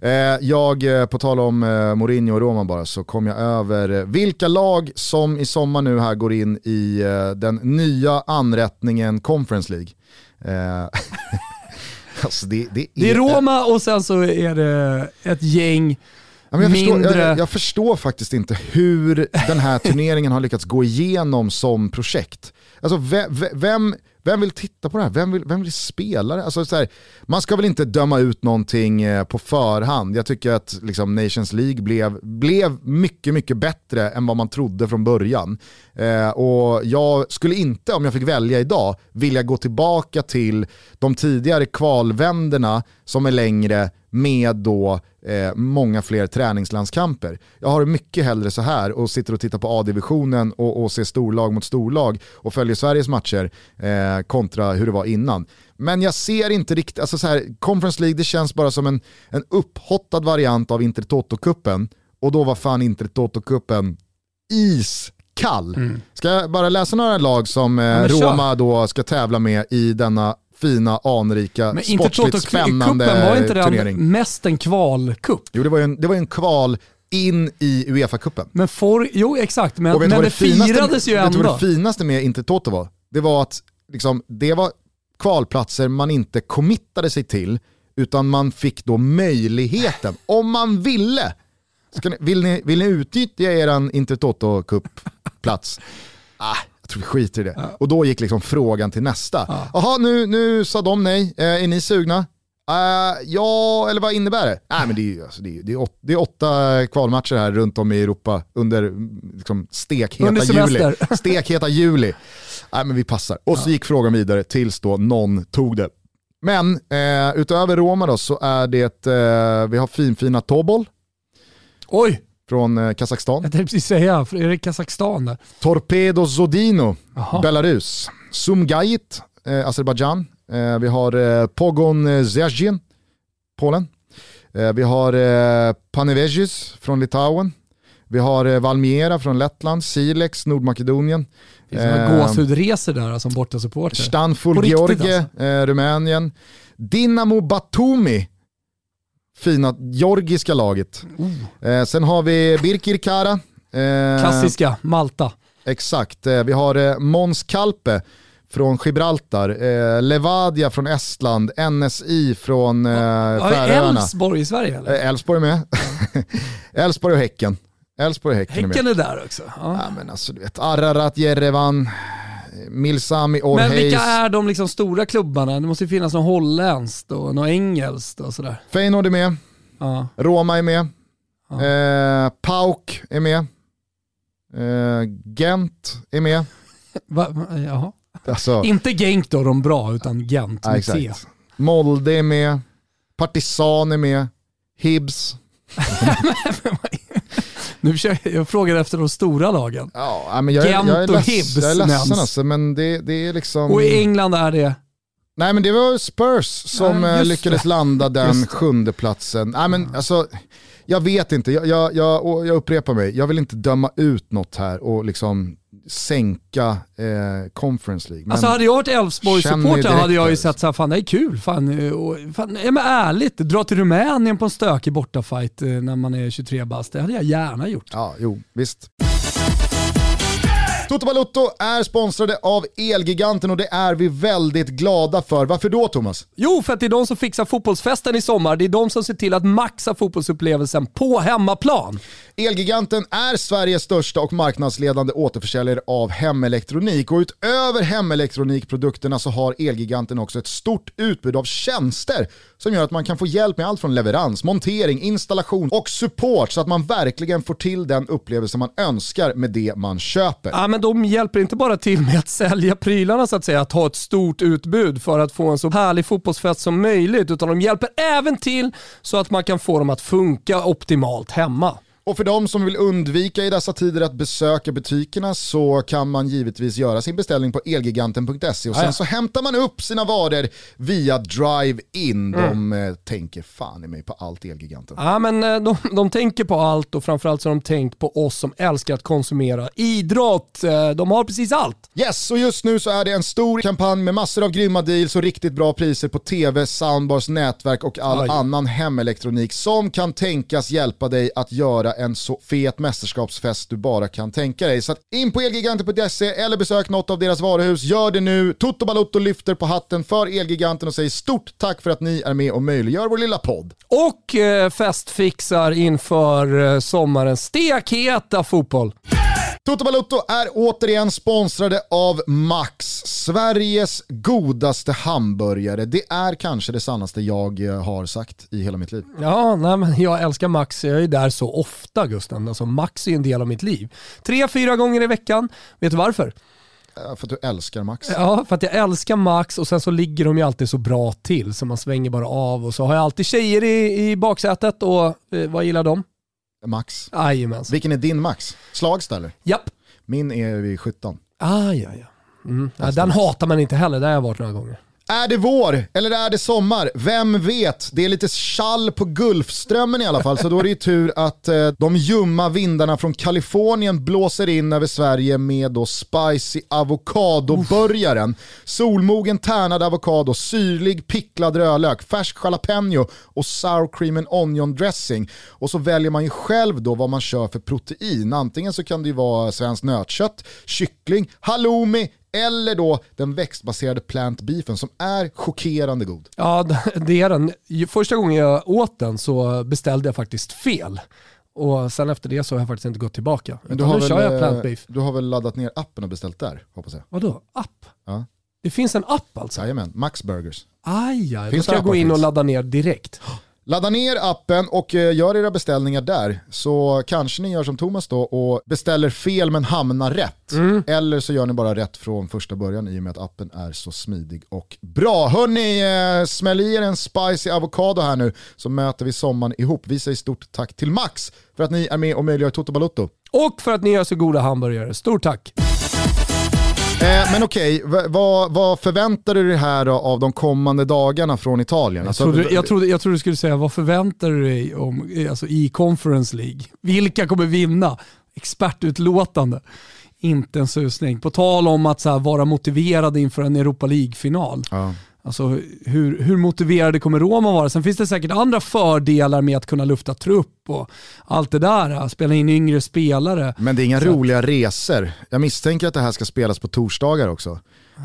Eh, jag, eh, på tal om eh, Mourinho och Roma bara, så kom jag över vilka lag som i sommar nu här går in i den nya anrättningen Conference League. Alltså det, det, Det är Roma och sen så är det ett gäng jag, förstår, mindre... jag, jag förstår faktiskt inte hur den här turneringen har lyckats gå igenom som projekt. Alltså vem, vem, vem vill titta på det här? Vem vill, vem vill spela det? Alltså, så här, man ska väl inte döma ut någonting eh, på förhand. Jag tycker att liksom, Nations League blev, blev mycket, mycket bättre än vad man trodde från början. Eh, och jag skulle inte, om jag fick välja idag, vilja gå tillbaka till de tidigare kvalvänderna som är längre med då eh, många fler träningslandskamper. Jag har det mycket hellre så här och sitter och tittar på A-divisionen och, och ser storlag mot storlag och följer Sveriges matcher eh, kontra hur det var innan. Men jag ser inte riktigt, alltså så här, Conference League det känns bara som en, en upphottad variant av Intertoto-cupen och då var fan Intertoto-cupen iskall. Ska jag bara läsa några lag som eh. Roma då ska tävla med i denna fina, anrika, Men inte sportsligt Toto-cupen, spännande var inte turnering. den mest en kvalcup? Jo, det var ju en, det var en kval in i Uefa-cupen. Men for, jo exakt, men, men det, finaste- firades ju vet du vad ändå. det finaste med Intertoto var? Det var att liksom, det var kvalplatser man inte committade sig till, utan man fick då möjligheten, om man ville. Ni, vill, ni, vill ni utnyttja er Intertoto Cup-plats? Ah, vi skiter i det. Och då gick liksom frågan till nästa. Jaha, nu, nu sa de nej. Eh, är ni sugna? Eh, ja, eller vad innebär det? Nej, men det är, alltså, det, är, det, är åt, det är åtta kvalmatcher här runt om i Europa under liksom, stekheta Under juli. Stekheta juli. Nej, men vi passar. Och så gick frågan vidare tills då någon tog det. Men eh, utöver Roma då så är det, eh, vi har finfina Tobol Oj, från eh, Kazakstan. jag tänkte precis säga, för är det Kazakstan där? Torpedo Zodino, Jaha. Belarus. Sumgait, eh, Azerbajdzjan. Eh, vi har eh, Pogon Zjazjin, Polen. Eh, vi har eh, Panevėžys från Litauen. Vi har eh, Valmiera från Lettland, Silex, Nordmakedonien. Det finns Eh, gåshudresor där som bortasupporter. Stanford På riktigt Georgie, alltså. eh, Rumänien. Dinamo Batumi, fina georgiska laget. Eh, sen har vi Birkirkara. Eh, Klassiska, Malta. Exakt, eh, vi har eh, Måns Kalpe från Gibraltar, eh, Levadia från Estland, NSI från eh, vi Färöarna. Elfsborg i Sverige eller? Eh, Elfsborg med. Elfsborg och Häcken. Elfsborg och Häcken, är Häcken med. är där också. Ja. Ja, men alltså, du vet, Ararat, Jerevan, Milsami, Men Orheiz. vilka är de liksom stora klubbarna? Det måste ju finnas något holländskt och något engelskt och sådär. Feyenoord är med, Ja. Roma är med, Ja. eh, Pauk är med, eh, Gent är med. Va, jaha. Alltså, Inte Genk då, de bra, utan Gent ja, med C. exakt. Molde är med, Partisan är med, Hibs. Nu försöker, jag frågar efter de stora lagen. Ja, men jag, Gent jag, är, och Hibs jag är ledsen nämns. alltså, men det, det är liksom... Och i England är det... Nej men det var Spurs som Ja, eh, lyckades det. landa den sjunde platsen. Nej men alltså, jag vet inte, jag, jag, jag, jag upprepar mig, jag vill inte döma ut något här och liksom sänka eh, Conference League. Men Alltså hade jag varit Elfsborg-supporter hade jag ju sett såhär, fan det är kul. Fan, eh, och, fan, ja, men ärligt, dra till Rumänien på en stökig bortafight eh, när man är 23 bast. Det hade jag gärna gjort. Ja, jo, visst. Toto Balotto är sponsrade av Elgiganten och det är vi väldigt glada för. Varför då Thomas? Jo, för att det är de som fixar fotbollsfesten i sommar. Det är de som ser till att maxa fotbollsupplevelsen på hemmaplan. Elgiganten är Sveriges största och marknadsledande återförsäljare av hemelektronik och utöver hemelektronikprodukterna så har Elgiganten också ett stort utbud av tjänster som gör att man kan få hjälp med allt från leverans, montering, installation och support så att man verkligen får till den upplevelse man önskar med det man köper. Ja, men de hjälper inte bara till med att sälja prylarna så att säga, att ha ett stort utbud för att få en så härlig fotbollsfest som möjligt, utan de hjälper även till så att man kan få dem att funka optimalt hemma. Och för de som vill undvika i dessa tider att besöka butikerna så kan man givetvis göra sin beställning på elgiganten.se och sen Ja, ja. så hämtar man upp sina varor via drive-in. De eh, tänker fan i mig på allt Elgiganten. Ja, men eh, de, de tänker på allt och framförallt så har de tänkt på oss som älskar att konsumera idrott. Eh, De har precis allt. Yes, och just nu så är det en stor kampanj med massor av grymma deals och riktigt bra priser på tv, soundbars, nätverk och all Oj. annan hemelektronik som kan tänkas hjälpa dig att göra en så fet mästerskapsfest du bara kan tänka dig. Så att in på elgiganten.se eller besök något av deras varuhus. Gör det nu. Toto Balotto lyfter på hatten för Elgiganten och säger stort tack för att ni är med och möjliggör vår lilla podd. Och eh, festfixar inför eh, sommarens stekheta fotboll. Toto Balotto är återigen sponsrade av Max, Sveriges godaste hamburgare. Det är kanske det sannaste jag eh, har sagt i hela mitt liv. Ja, nej, men jag älskar Max. Jag är där så ofta Gusten. Alltså, Max är en del av mitt liv. Tre, fyra gånger i veckan. Vet du varför? Eh, För att du älskar Max. Ja, för att jag älskar Max och sen så ligger de ju alltid så bra till så man svänger bara av och så har jag alltid tjejer i, i baksätet och eh, vad gillar de? Max. Jajamensan. Vilken är din Max? Slagsta eller? Japp. Min är vid 17. Ah, ja, ja. Mm. ja. Den hatar man inte heller, det har jag varit några gånger. Är det vår eller är det sommar? Vem vet? Det är lite skall på Gulfströmmen i alla fall, så då är det ju tur att eh, de ljumma vindarna från Kalifornien blåser in över Sverige med då spicy avokadoburgaren. Solmogen tärnad avokado, syrlig picklad rödlök, färsk jalapeno och sour cream and onion dressing. Och så väljer man ju själv då vad man kör för protein. Antingen så kan det ju vara svenskt nötkött, kyckling, halloumi, eller då den växtbaserade plant beefen som är chockerande god. Ja, det är den. Första gången jag åt den så beställde jag faktiskt fel. Och sen efter det så har jag faktiskt inte gått tillbaka. Men du har, nu kör väl, jag plant eh, beef. du har väl laddat ner appen och beställt där, hoppas jag? Vadå? App? Ja. Det finns en app alltså? Jajamän, Max Burgers. Aj, aj, då Finns ska det jag gå in och ladda ner direkt. Ladda ner appen och eh, gör era beställningar där. Så kanske ni gör som Thomas då och beställer fel men hamnar rätt. Mm. Eller så gör ni bara rätt från första början i och med att appen är så smidig och bra. Hörni, eh, smäll i er en spicy avokado här nu så möter vi sommaren ihop. Vi säger stort tack till Max för att ni är med och möjliggör Toto Balotto. Och för att ni gör så goda hamburgare. Stort tack! Eh, men okej, vad, vad förväntar du dig här då av de kommande dagarna från Italien? Jag Alltså, trodde, jag, trodde, jag trodde du skulle säga, vad förväntar du dig om, alltså, i Conference League? Vilka kommer vinna? Expertutlåtande. Inte en susning. På tal om att så här, vara motiverad inför en Europa League-final. Ja. Alltså hur, hur motiverade kommer Roma vara? Sen finns det säkert andra fördelar med att kunna lufta trupp och allt det där. Spela in yngre spelare. Men det är inga Så- roliga resor. Jag misstänker att det här ska spelas på torsdagar också.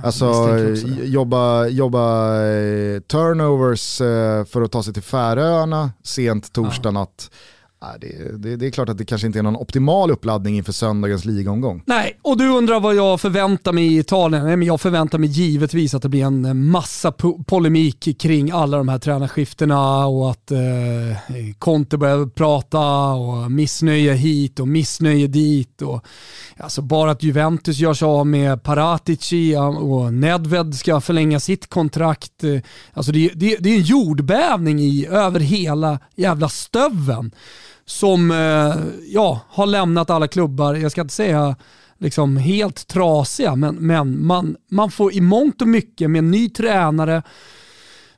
Alltså jobba, jobba eh, turnovers eh, för att ta sig till Färöarna sent torsdag natt. Ja, det, det, det är klart att det kanske inte är någon optimal uppladdning inför söndagens ligaomgång. Nej, och du undrar vad jag förväntar mig i Italien? Nej, men jag förväntar mig givetvis att det blir en eh, massa po- polemik kring alla de här tränarskiftena och att eh, Conte börjar prata och missnöje hit och missnöje dit. Och, alltså bara att Juventus gör sig av med Paratici och Nedved ska förlänga sitt kontrakt. Eh, alltså det, det, det är en jordbävning i, över hela jävla stöven som eh, ja, har lämnat alla klubbar, jag ska inte säga liksom helt trasiga, men, men man, man får i mångt och mycket med en ny tränare,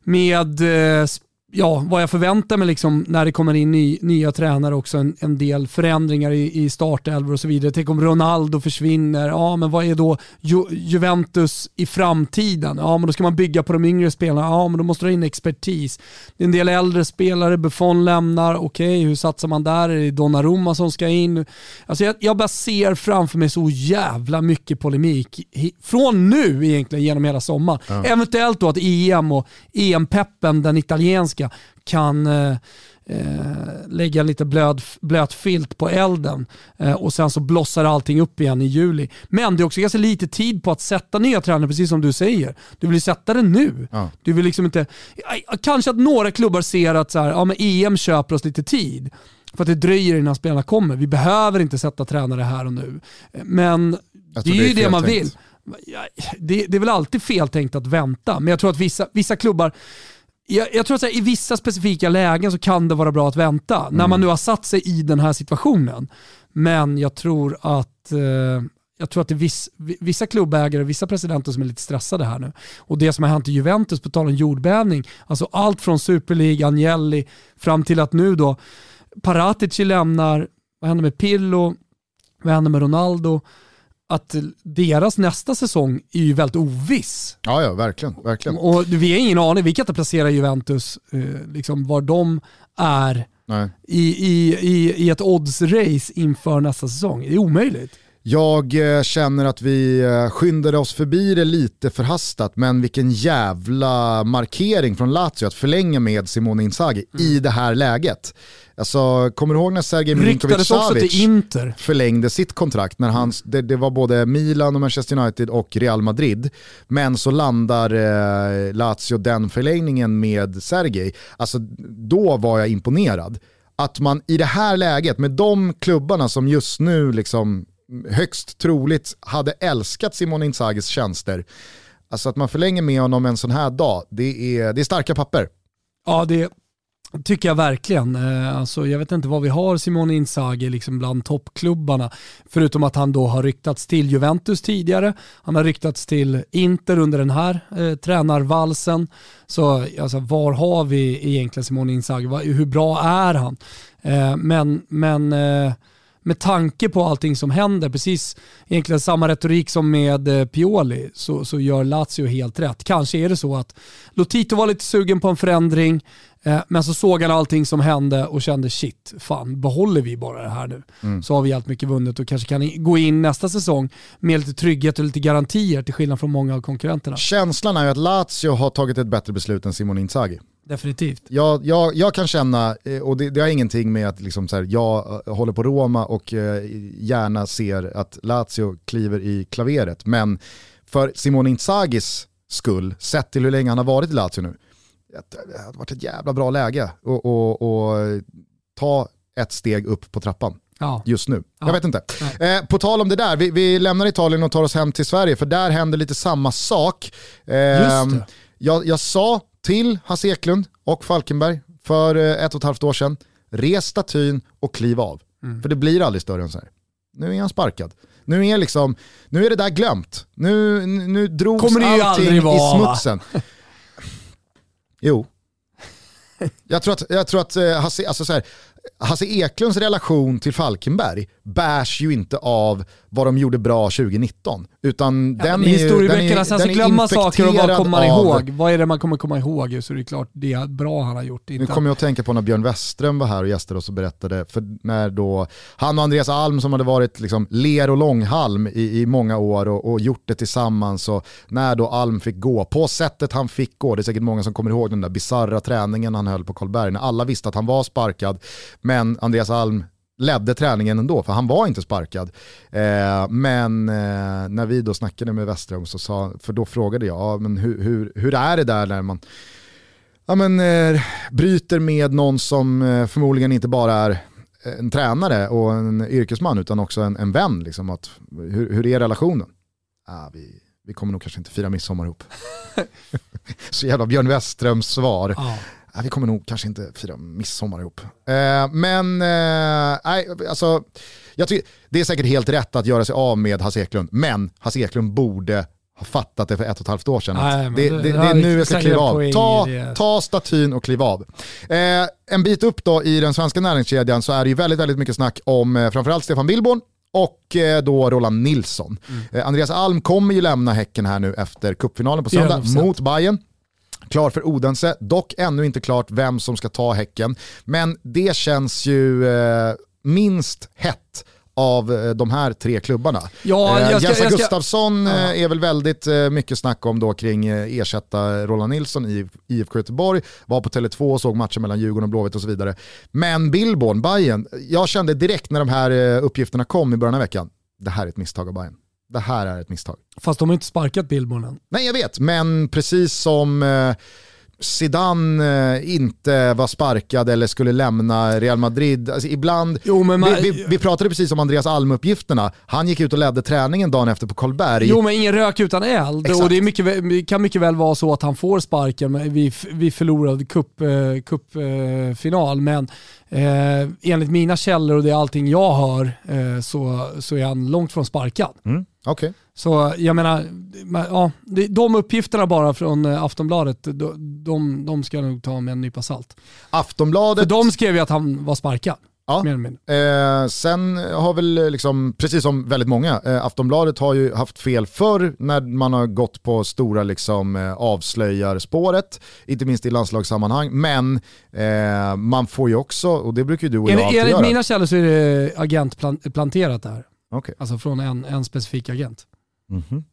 med eh, ja, vad jag förväntar mig liksom när det kommer in ny, nya tränare också, en, en del förändringar i, i startelvor och så vidare. Tänk om Ronaldo försvinner, ja men vad är då Ju, Juventus i framtiden? Ja men då ska man bygga på de yngre spelarna, ja men då måste du ha in expertis. Det är en del äldre spelare, Buffon lämnar, okej okay, hur satsar man där? Är det Donnarumma som ska in? Alltså jag, jag bara ser framför mig så jävla mycket polemik, från nu egentligen genom hela sommaren. Ja. Eventuellt då att EM och EM-peppen, den italienska svenska kan eh, eh, lägga lite blöd, blöt filt på elden eh, och sen så blossar allting upp igen i juli. Men det är också ganska lite tid på att sätta nya tränare, precis som du säger. Du vill sätta det nu. Ja. Du vill liksom inte... Kanske att några klubbar ser att så här, ja, men EM köper oss lite tid. För att det dröjer innan spelarna kommer. Vi behöver inte sätta tränare här och nu. Men det är ju det, det man vill. Det, det, är väl alltid fel tänkt att vänta, men jag tror att vissa, vissa klubbar jag, jag, tror att här, i vissa specifika lägen så kan det vara bra att vänta, mm. när man nu har satt sig i den här situationen. Men jag tror att eh, jag tror att det är viss, vissa klubbägare, vissa presidenter som är lite stressade här nu. Och det som har hänt i Juventus, på tal om jordbävning, alltså allt från Super League, Agnelli, fram till att nu då Paratici lämnar, vad händer med Pillo, vad händer med Ronaldo? Att deras nästa säsong är ju väldigt oviss. Ja, ja, verkligen. verkligen. Och vi har ingen aning, vi kan inte placera Juventus, eh, liksom var de är i, i, i, i ett odds-race inför nästa säsong. Det är omöjligt. Jag eh, känner att vi eh, skyndade oss förbi det lite förhastat, men vilken jävla markering från Lazio att förlänga med Simone Inzaghi mm. i det här läget. Alltså, kommer du ihåg när Sergej Milinkovic-Savic förlängde sitt kontrakt? När han, det, det, var både Milan, och Manchester United och Real Madrid. Men så landar eh, Lazio den förlängningen med Sergej. Alltså, då var jag imponerad. Att man i det här läget, med de klubbarna som just nu liksom högst troligt hade älskat Simon Inzagis tjänster, alltså att man förlänger med honom en sån här dag, det är, det är starka papper. Ja, det tycker jag verkligen. Eh, alltså, jag vet inte vad vi har Simone Inzaghi liksom bland toppklubbarna. Förutom att han då har ryktats till Juventus tidigare. Han har ryktats till Inter under den här eh, tränarvalsen. Så alltså, var har vi egentligen Simone Inzaghi? Hur bra är han? Eh, men men eh, med tanke på allting som händer, precis egentligen samma retorik som med eh, Pioli, så, så gör Lazio helt rätt. Kanske är det så att Lotito var lite sugen på en förändring, men så såg han allting som hände och kände shit, fan behåller vi bara det här nu mm. så har vi allt mycket vunnet och kanske kan gå in nästa säsong med lite trygghet och lite garantier till skillnad från många av konkurrenterna. Känslan är ju att Lazio har tagit ett bättre beslut än Simon Inzaghi. Definitivt. Jag, jag, jag kan känna, eh, och det, det har ingenting med att liksom så här, jag eh, håller på Roma och eh, gärna ser att Lazio kliver i klaveret, men för Simone Inzagis skull, sett till hur länge han har varit i Lazio nu, det hade varit ett jävla bra läge att ta ett steg upp på trappan. Ja. just nu. Ja. Jag vet inte. Eh, på tal om det där, vi, vi, lämnar Italien och tar oss hem till Sverige för där händer lite samma sak. Eh, jag, jag, sa till Hasse Eklund och Falkenberg för eh, ett och ett halvt år sedan, res statyn och kliv av. Mm. För det blir aldrig större än så här. Nu är han sparkad. Nu är, liksom, nu är det där glömt. Nu, nu drogs Kommer allting i smutsen. jo. Jag tror att, jag tror att eh, Hasse, alltså så här, Hasse Eklunds relation till Falkenberg bärs ju inte av vad de gjorde bra 2019. Utan ja, den, är, historieböckerna, sen så glömma saker och vad kommer man ihåg? Vad är det man kommer komma ihåg? Så det är klart det är bra han har gjort. Inte. Nu kommer jag att tänka på när Björn Westström var här och gästade oss och berättade, för när då han och Andreas Alm som hade varit liksom ler och långhalm i, i många år och, och, gjort det tillsammans och när då Alm fick gå, på sättet han fick gå, det är säkert många som kommer ihåg den där bizarra träningen han höll på Karlberg, när alla visste att han var sparkad, men Andreas Alm ledde träningen ändå, för han var inte sparkad. Eh, men eh, när vi då snackade med Westerholm, så sa, för då frågade jag, ja, men hur, hur, hur är det där när man ja, men, eh, bryter med någon som eh, förmodligen inte bara är en tränare och en yrkesman utan också en, en vän. Liksom, att, hur, hur är relationen? Ah, vi, vi kommer nog kanske inte fira midsommar ihop. så jävla Björn Westerholms svar. Oh vi kommer nog kanske inte fira midsommar ihop. Eh, men eh, alltså, jag tycker, det är säkert helt rätt att göra sig av med Hasse Eklund, men Hasse Eklund borde ha fattat det för ett och ett halvt år sedan. Nej, det, det- det, det är nu jag ska kliva av. Ta, ta statyn och kliv av. Eh, en bit upp då i den svenska näringskedjan så är det ju väldigt, väldigt mycket snack om eh, framförallt Stefan Billborn och eh, då Roland Nilsson. Mm. Andreas Alm kommer ju lämna Häcken här nu efter cupfinalen på söndag 100%. mot Bayern. Klar för Odense, dock ännu inte klart vem som ska ta Häcken. Men det känns ju eh, minst hett av eh, de här tre klubbarna. Ja, eh, ska- Jensa ska- Gustafsson Ja. eh, är väl väldigt mycket snack om då kring ersätta Roland Nilsson i IFK Göteborg, var på Tele2 och såg matchen mellan Djurgården och Blåvitt och så vidare. Men Billborn, Bayern, jag kände direkt när de här uppgifterna kom i början av veckan, det här är ett misstag av Bayern. Det här är ett misstag. Fast de har inte sparkat Billborn än. Nej jag vet, men precis som eh, Zidane eh, inte var sparkad eller skulle lämna Real Madrid. Alltså, ibland, Jo, man- vi, vi, vi pratade precis om Andreas Alm-uppgifterna. Han gick ut och ledde träningen dagen efter på Karlberg. Jo men ingen rök utan eld. Exakt. Och det, mycket, kan mycket väl vara så att han får sparken men vi, vi förlorade cupfinal. Cup, eh, final. men eh, enligt mina källor och det är allting jag hör eh, så, så är han långt från sparkad. Mm, Okej. Så jag menar, men, ja, de uppgifterna bara från eh, Aftonbladet, de, de, ska jag nog ta med en nypa salt. För Aftonbladet. de skrev ju att han var sparkad. Ja. Eh, sen har väl eh, liksom, precis som väldigt många, eh, Aftonbladet har ju haft fel förr när man har gått på stora liksom, eh, avslöjarspåret, inte minst i landslagssammanhang. Men eh, man får ju också, och det brukar ju du och jag Enligt, alltid enligt göra. mina källor så är det agentplanterat det här. Okej. Alltså från en, en specifik agent. Mhm. För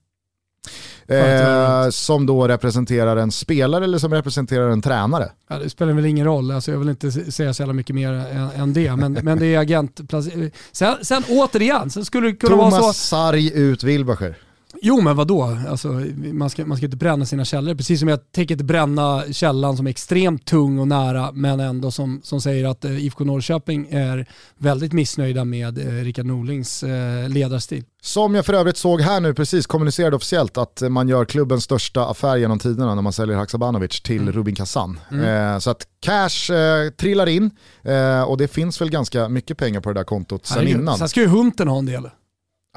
Eh, som då representerar en spelare eller som representerar en tränare? Ja, det spelar väl ingen roll, alltså jag vill inte säga så jävla mycket mer än, än det. Men, men det är agentplacering. Sen, sen återigen, sen skulle det kunna vara så... Thomas Sarg ut Wilbacher. Jo men vadå, alltså, man, ska, man ska inte bränna sina källor. Precis som jag tänker inte bränna källan som är extremt tung och nära men ändå som, som säger att eh, IFK Norrköping är väldigt missnöjda med eh, Rickard Norlings eh, ledarstil. Som jag för övrigt såg här nu precis kommunicerade officiellt att man gör klubbens största affär genom tiderna när man säljer Haksabanovic till Mm. Rubin Kazan. Eh, så att cash eh, trillar in eh, och det finns väl ganska mycket pengar på det där kontot sen Herregud. innan. Sen ska ju Hunten ha en del.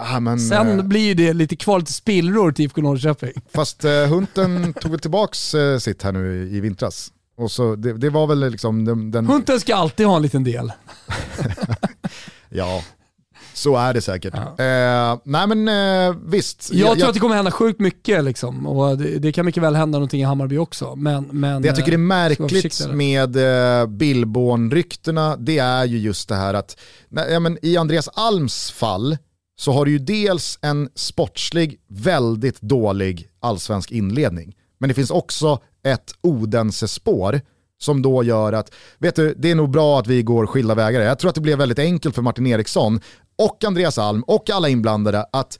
Ah, men, Sen eh, blir det lite kvar lite spillror till IFK Norrköping. fast eh, Hunten tog väl tillbaks eh, sitt här nu i, i vintras. Och så det, det var väl liksom den, den Hunten ska alltid ha en liten del. ja så är det säkert. Ja. Eh, nej men eh, visst. Jag, tror att det kommer hända sjukt mycket liksom. och det, det kan mycket väl hända någonting i Hammarby också. Men, men, Det jag tycker är eh, märkligt med eh, Billborn-ryktena, det är ju just det här att nej, ja, men i Andreas Alms fall så har du ju dels en sportslig, väldigt dålig allsvensk inledning. Men det finns också ett Odense-spår som då gör att, vet du, det är nog bra att vi går skilda vägar. Jag tror att det blev väldigt enkelt för Martin Eriksson och Andreas Alm och alla inblandade att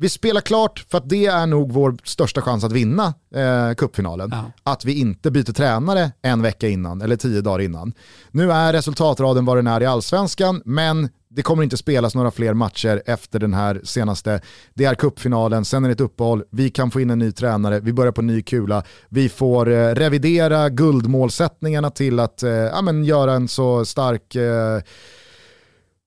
vi spelar klart för att det är nog vår största chans att vinna eh, cupfinalen. Ja. Att vi inte byter tränare en vecka innan eller tio dagar innan. Nu är resultatraden vad den är i allsvenskan, men det kommer inte spelas några fler matcher efter den här senaste. Det är cupfinalen, sen är det ett uppehåll, vi kan få in en ny tränare, vi börjar på ny kula, vi får eh, revidera guldmålsättningarna till att eh, ja, men göra en så stark eh,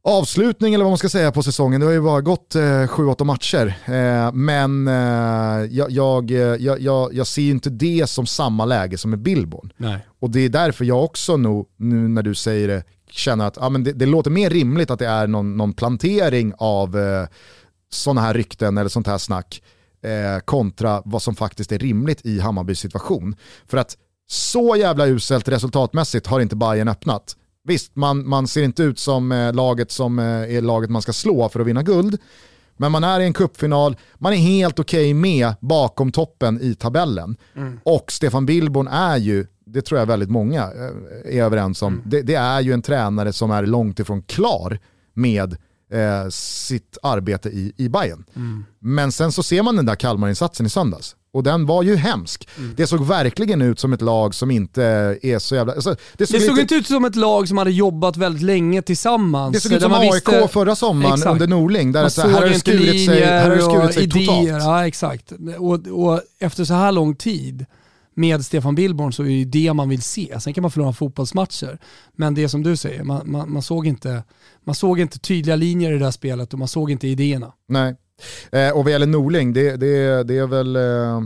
avslutning eller vad man ska säga på säsongen. Det har ju bara gått eh, 7-8 matcher. Eh, men eh, jag, jag, jag, jag, jag ser inte det som samma läge som med Billborn. Nej. Och det är därför jag också nog, nu när du säger det, känner att ja, men det, det låter mer rimligt att det är någon, någon plantering av eh, sådana här rykten eller sånt här snack eh, kontra vad som faktiskt är rimligt i Hammarbys situation. För att så jävla uselt resultatmässigt har inte Bayern öppnat. Visst, man, man ser inte ut som eh, laget som eh, är laget man ska slå för att vinna guld. Men man är i en kuppfinal, man är helt okej med bakom toppen i tabellen. Och Stefan Billborn är ju, det tror jag väldigt många eh, är överens om, det, det är ju en tränare som är långt ifrån klar med eh, sitt arbete i, i Bayern. Men sen så ser man den där Kalmar-insatsen i söndags. Och den var ju hemsk. Det såg verkligen ut som ett lag som inte är så jävla... Alltså, det såg, Det såg lite, inte ut som ett lag som hade jobbat väldigt länge tillsammans. det såg ut som AIK visste- förra sommaren Exakt. under Norling. Där Man så här, här har det skurit sig, här har skurit sig idéer. totalt. Ja, exakt. Och, och efter så här lång tid med Stefan Billborn så är det ju det man vill se. Sen kan man förlora fotbollsmatcher. Men det som du säger, man, man, man, såg inte, man såg inte tydliga linjer i det där spelet och man såg inte idéerna. Nej. Eh, och vad gäller Norling, det, det, det, är väl, eh,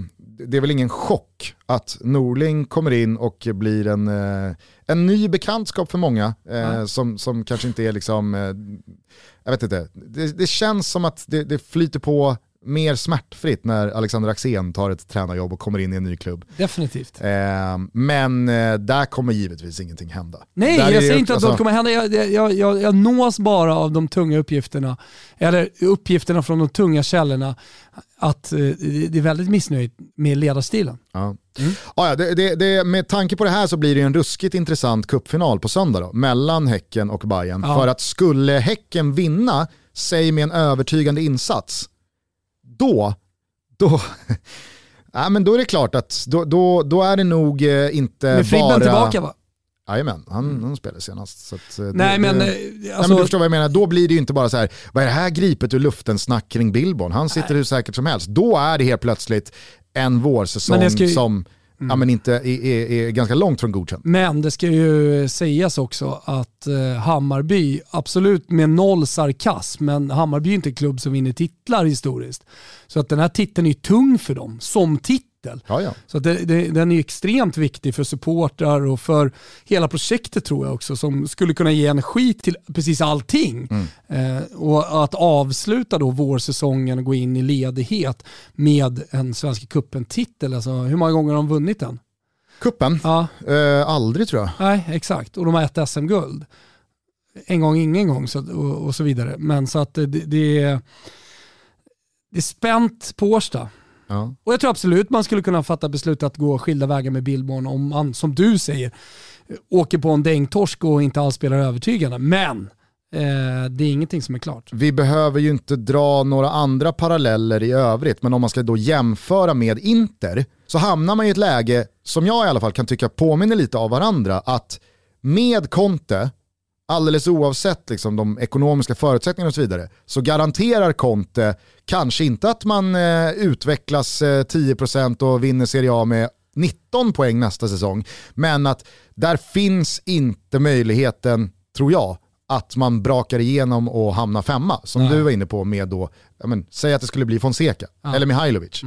det är väl ingen chock att Norling kommer in och blir en, eh, en ny bekantskap för många eh, som, som kanske inte är liksom, jag vet inte, det, det känns som att det, det flyter på mer smärtfritt när Alexander Axén tar ett tränarjobb och kommer in i en ny klubb. Definitivt. Eh, men eh, där kommer givetvis ingenting hända. Nej, där jag säger inte att alltså- något kommer hända. Jag, jag, jag, jag nås bara av de tunga uppgifterna, eller uppgifterna från de tunga källorna, att eh, det är väldigt missnöjt med ledarstilen. Ja. Ah, ja, det, det, det, med tanke på det här så blir det en ruskigt intressant cupfinal på söndag då, mellan Häcken och Bayern. Ja. För att skulle Häcken vinna, säg med en övertygande insats, då, då, ja, men då är det klart att då, då, då är det nog eh, inte Med Fribben bara... tillbaka va? Jajamän, han, han spelade senast. Eh, det, Nej men, det, eh, Nej, alltså, men du förstår vad jag menar, då blir det ju inte bara så här, vad är det här gripet ur luften snack kring Billborn? Han sitter hur säkert som helst. Då är det helt plötsligt en vårsäsong ju- Mm. ja, men inte är, är, är ganska långt från godkänd. Men det ska ju sägas också att eh, Hammarby, absolut med noll sarkasm, men Hammarby är inte en klubb som vinner titlar historiskt. Så att den här titeln är ju tung för dem, som titel. Ja, ja. Så det, det, den är extremt viktig för supportrar och för hela projektet tror jag också, som skulle kunna ge energi till precis allting. Eh, och att avsluta då vårsäsongen och gå in i ledighet med en Svenska cupen-titel, alltså hur många gånger har de vunnit den? Kuppen? Ja, Eh, aldrig tror jag. Nej, exakt. Och de har ett SM-guld. En gång, ingen gång så, och, och så vidare. Men så att det, det, är, det är spänt på Årsta. Ja. Och jag tror absolut man skulle kunna fatta beslut att gå skilda vägar med Billborn om man, som du säger, åker på en dängtorsk och inte alls spelar övertygande. Men eh, det är ingenting som är klart. Vi behöver ju inte dra några andra paralleller i övrigt, men om man ska då jämföra med Inter så hamnar man i ett läge som jag i alla fall kan tycka påminner lite av varandra, att med Conte, alldeles oavsett liksom de ekonomiska förutsättningarna och så vidare, så garanterar Conte kanske inte att man eh, utvecklas eh, 10% och vinner Serie A med 19 poäng nästa säsong, men att där finns inte möjligheten, tror jag, att man brakar igenom och hamnar femma, som Nej. du var inne på med då, ja, men, säg att det skulle bli Fonseca, eller Mihailovic.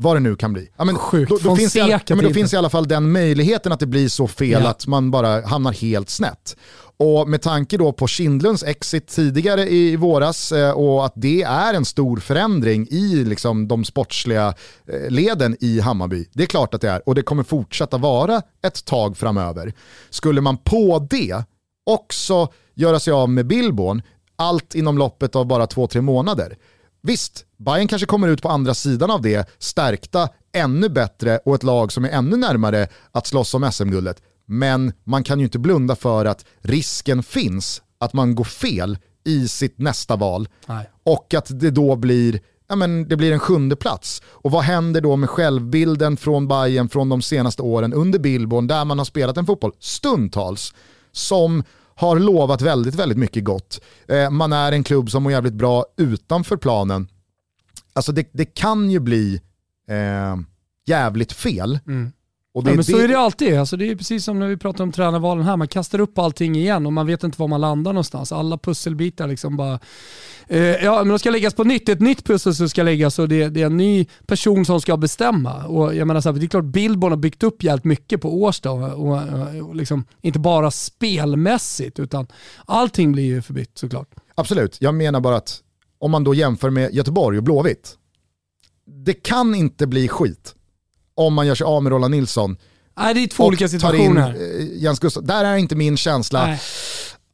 Vad det nu kan bli. Ja, men Sjukt. Då, då, finns i ja, men då finns i alla fall den möjligheten att det blir så fel Ja. att man bara hamnar helt snett. Och med tanke då på Kindlunds exit tidigare i våras eh, och att det är en stor förändring i liksom, de sportsliga eh, leden i Hammarby. Det är klart att det är och det kommer fortsätta vara ett tag framöver. Skulle man på det också göra sig av med Billborn, allt inom loppet av bara två, tre månader. Visst, Bayern kanske kommer ut på andra sidan av det, stärkta, ännu bättre och ett lag som är ännu närmare att slåss om SM-guldet. Men man kan ju inte blunda för att risken finns att man går fel i sitt nästa val Nej. och att det då blir, ja men det blir en sjunde plats. Och vad händer då med självbilden från Bayern från de senaste åren under Billborn där man har spelat en fotboll stundtals som har lovat väldigt, väldigt mycket gott. Eh, man är en klubb som mår jävligt bra utanför planen. Alltså det, det kan ju bli eh, jävligt fel. Och det Ja, men så det- är det alltid. Alltså, det är precis som när vi pratar om tränarvalen här. Man kastar upp allting igen och man vet inte var man landar någonstans. Alla pusselbitar liksom bara... Eh, ja, men de ska läggas på nytt. Det är ett nytt pussel som ska läggas och det, det är en ny person som ska bestämma. Och jag menar så här, det är klart Billborn har byggt upp jävligt mycket på Årsta och, och, och liksom, inte bara spelmässigt utan allting blir ju förbytt såklart. Absolut, jag menar bara att om man då jämför med Göteborg och Blåvitt, det kan inte bli skit om man gör sig av med Roland Nilsson Nej, det är två olika situationer. in eh, Jens Gustafsson. Där är inte min känsla, Nej.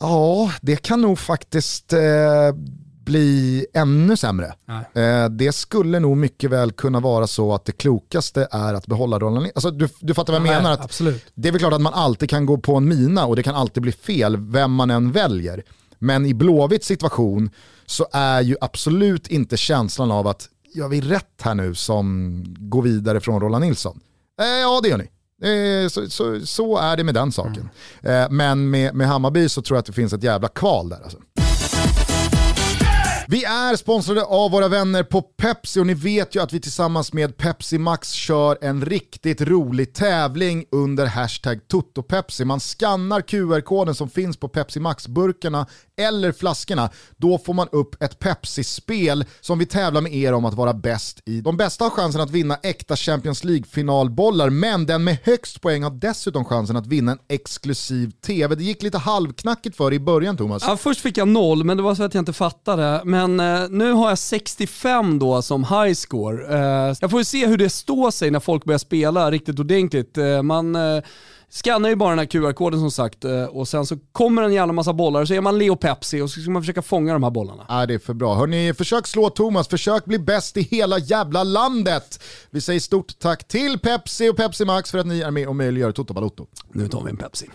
ja det kan nog faktiskt eh, bli ännu sämre. Eh, det skulle nog mycket väl kunna vara så att det klokaste är att behålla Roland Nilsson. Alltså, du, du fattar vad jag Nej, menar? Att absolut. det är väl klart att man alltid kan gå på en mina och det kan alltid bli fel vem man än väljer. Men i Blåvitts situation så är ju absolut inte känslan av att gör vi rätt här nu som går vidare från Roland Nilsson? Eh, ja det gör ni. Eh, så, så, så är det med den saken. Eh, men med, med Hammarby så tror jag att det finns ett jävla kval där. Alltså. Vi är sponsrade av våra vänner på Pepsi och ni vet ju att vi tillsammans med Pepsi Max kör en riktigt rolig tävling under hashtag TotoPepsi. Man skannar QR-koden som finns på Pepsi Max-burkarna eller flaskorna. Då får man upp ett Pepsi-spel som vi tävlar med er om att vara bäst i. De bästa har chansen att vinna äkta Champions League-finalbollar, men den med högst poäng har dessutom chansen att vinna en exklusiv TV. Det gick lite halvknackigt för i början Thomas. Ja, först fick jag noll, men det var så att jag inte fattade. Men eh, nu har jag 65 då som high score. Eh, jag får ju se hur det står sig när folk börjar spela riktigt ordentligt. Eh, man eh, skannar ju bara den här QR-koden som sagt eh, och sen så kommer en jävla massa bollar och så är man Leo Pepsi och så ska man försöka fånga de här bollarna. Ja, det är för bra. Hörni, försök slå Thomas, försök bli bäst i hela jävla landet. Vi säger stort tack till Pepsi och Pepsi Max för att ni är med och möjliggör Toto Balotto. Nu tar vi en Pepsi.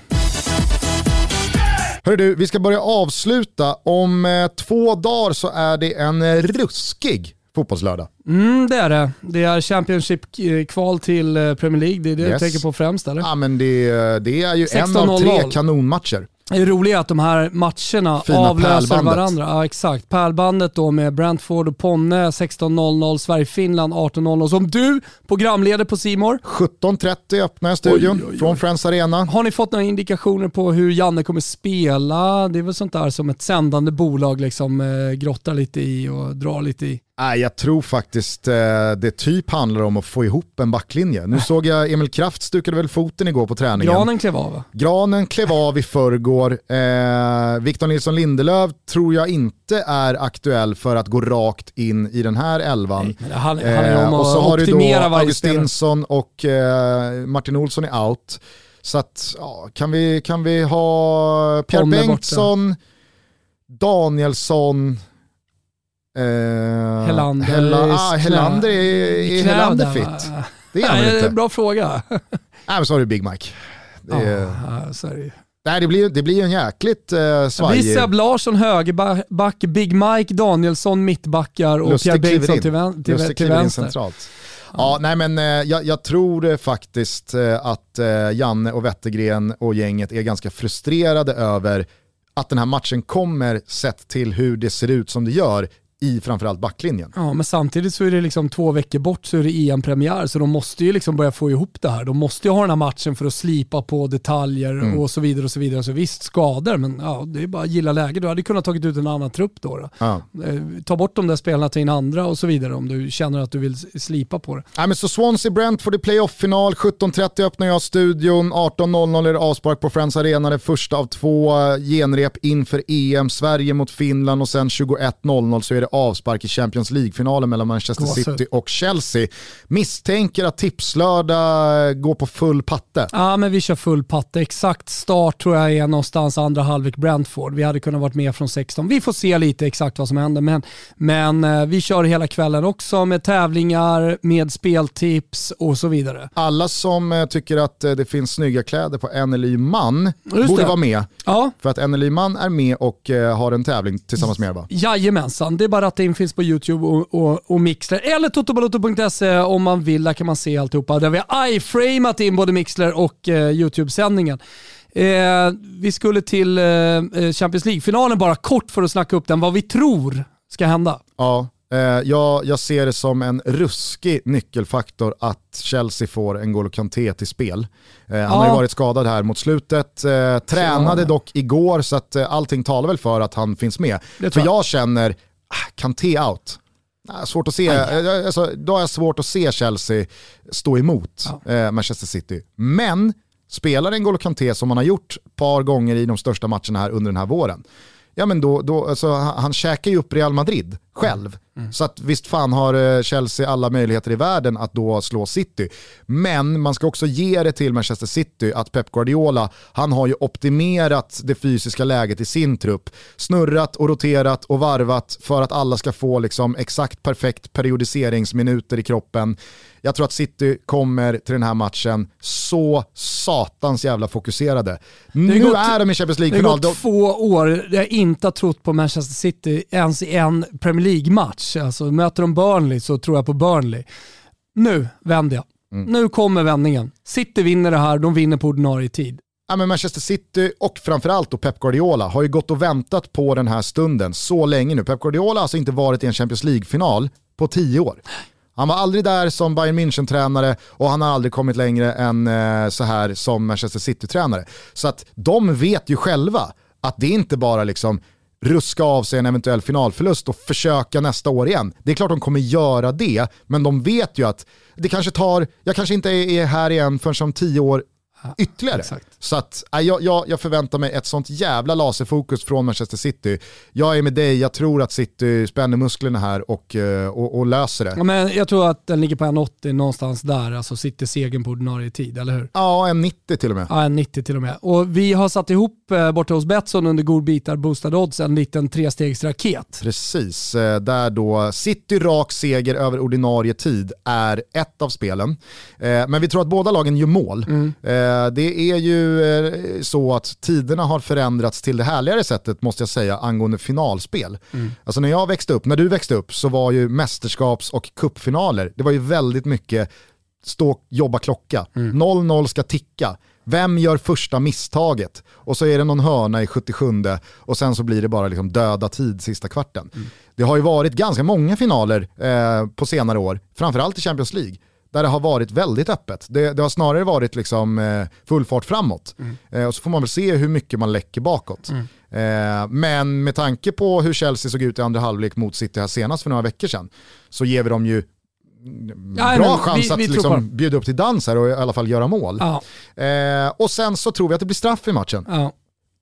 Hörru du, vi ska börja avsluta. Om eh, två dagar så är det en eh, ruskig fotbollslördag. Mm, det är det. Det är Championship-kval till eh, Premier League. Det är det Yes. du tänker på främst eller? Ja, men det, det är ju en av 16.00. tre kanonmatcher. Det roliga är att de här matcherna Fina avlöser pärlbandet. varandra. Ja, exakt. Pärlbandet då med Brentford och Ponne 16.00, Sverige-Finland 18.00 som du programleder på Simor. 17.30 öppnar jag studion Oj, oj, oj. från Friends Arena. Har ni fått några indikationer på hur Janne kommer spela? Det är väl sånt där som ett sändande bolag liksom eh, grottar lite i och drar lite i. Nej, jag tror faktiskt eh, det typ handlar om att få ihop en backlinje. Nu såg jag Emil Kraft stukade väl foten igår på träningen. Granen klev av va? Granen klev av i förrgår. Eh, Victor Nilsson Lindelöf tror jag inte är aktuell för att gå rakt in i den här elvan. Men det handlar handlar ju om Eh, och så har du då. Augustinsson och eh, Martin Olsson är out. Så att, ja, kan, vi, kan vi ha Pierre. Bengtsson, Danielsson, eh, Helander Hela, ah, Helander är, är Helander fit? Det är han inte. Bra fråga. Nej men så har du Big Mike. Det, är- det ju. nej, det, blir, det blir en jäkligt eh, svajig... Seb Larsson högerback, Big Mike Danielsson mittbackar och Lustig Pierre Bengtsson till, vän, till, Lustig till vänster. centralt. Ja, nej men eh, jag, jag tror eh, faktiskt att Janne och Wettergren och gänget är ganska frustrerade över att den här matchen kommer sett till hur det ser ut som det gör i framförallt backlinjen. Ja, men samtidigt så är det liksom två veckor bort så är det EM-premiär så de måste ju liksom börja få ihop det här. De måste ju ha den här matchen för att slipa på detaljer Mm. och så vidare. och så vidare. Så visst, skador, men ja, det är bara att gilla läget. Du hade kunnat tagit ut en annan trupp då. då. Ja. Eh, Ta bort de där spelarna till en andra och så vidare om du känner att du vill slipa på det. Nej, men så Swansea Brentford i playoff-final, 17.30 öppnar jag studion, 18.00 är det avspark på Friends Arena, det första av två eh, genrep inför EM, Sverige mot Finland och sen 21.00 så är det avspark i Champions League-finalen mellan Manchester Gåshud. City och Chelsea. Misstänker att tipslördag går på full patte. Ja, men vi kör full patte. Exakt start tror jag är någonstans andra halvlek Brentford. Vi hade kunnat varit med från 16. Vi får se lite exakt vad som händer, men, men eh, vi kör hela kvällen också med tävlingar, med speltips och så vidare. Alla som eh, tycker att eh, det finns snygga kläder på NLY Man borde det. vara med. Ja, För att NLY Man är med och eh, har en tävling tillsammans med er va? Jajamensan, det är bara att det finns på YouTube och, och, och Mixler. Eller totobaloto.se om man vill, där kan man se alltihopa. Där vi har iframat in både Mixler och eh, YouTube-sändningen. Eh, vi skulle till eh, eh, Champions League-finalen bara kort för att snacka upp den, vad vi tror ska hända. Ja, eh, jag, jag ser det som en ruskig nyckelfaktor att Chelsea får en N'Golo Kanté till spel. Eh, han har ju Ja. varit skadad här mot slutet, eh, tränade Ja. dock igår så att eh, allting talar väl för att han finns med. För jag. känner, Kanté out. Ah, svårt att se, eh, alltså, då har jag svårt att se Chelsea stå emot eh, Manchester City. Men spelar N'Golo Kanté som han har gjort ett par gånger i de största matcherna här under den här våren, ja men då, då alltså, han, han käkar ju upp Real Madrid själv. Så att visst fan har eh, Chelsea alla möjligheter i världen att då slå City. Men man ska också ge det till Manchester City att Pep Guardiola, han har ju optimerat det fysiska läget i sin trupp. Snurrat och roterat och varvat för att alla ska få liksom exakt perfekt periodiseringsminuter i kroppen. Jag tror att City kommer till den här matchen så satans jävla fokuserade. Nu gått- är de i Champions Det har League-final. gått två år jag inte har trott på Manchester City ens i en Premier League-match. Alltså, möter de Burnley så tror jag på Burnley. Nu vänder jag. Mm. Nu kommer vändningen. City vinner det här, de vinner på ordinarie tid. ja, men Manchester City och framförallt då Pep Guardiola har ju gått och väntat på den här stunden så länge nu. Pep Guardiola har alltså inte varit i en Champions League-final på tio år. Han var aldrig där som Bayern München-tränare och han har aldrig kommit längre än eh, så här som Manchester City-tränare. Så att de vet ju själva att det inte bara liksom ruska av sig en eventuell finalförlust och försöka nästa år igen. Det är klart de kommer göra det, men de vet ju att det kanske tar, jag kanske inte är här igen förrän om tio år ytterligare. Exakt. Så att, äh, jag, jag, jag förväntar mig ett sånt jävla laserfokus från Manchester City. Jag är med dig, jag tror att City spänner musklerna här och, eh, och, och löser det. Ja, men jag tror att den ligger på 1,80 någonstans där, alltså sitter segern på ordinarie tid, eller hur? Ja, en 90 till och med. Ja, 1,90 till och med. Och vi har satt ihop eh, borta hos Betsson under godbitar boostade odds en liten trestegsraket. Precis, eh, där då City rak seger över ordinarie tid är ett av spelen. Eh, Men vi tror att båda lagen gör mål. Eh, Det är ju eh, så att tiderna har förändrats till det härligare sättet måste jag säga angående finalspel. Alltså när jag växte upp, när du växte upp så var ju mästerskaps och kuppfinaler, det var ju väldigt mycket stå, jobba klocka. 0-0 ska ticka. Vem gör första misstaget? Och så är det någon hörna i 77 och sen så blir det bara liksom döda tid sista kvarten. Det har ju varit ganska många finaler eh, på senare år, framförallt i Champions League, där det har varit väldigt öppet. Det, det har snarare varit liksom, eh, full fart framåt. Eh, och så får man väl se hur mycket man läcker bakåt. Eh, men med tanke på hur Chelsea såg ut i andra halvlek mot City här senast för några veckor sedan, så ger vi dem ju Ja, bra chans vi- att vi liksom bjuda upp till dans här och i alla fall göra mål. Eh, och sen så tror vi att det blir straff i matchen.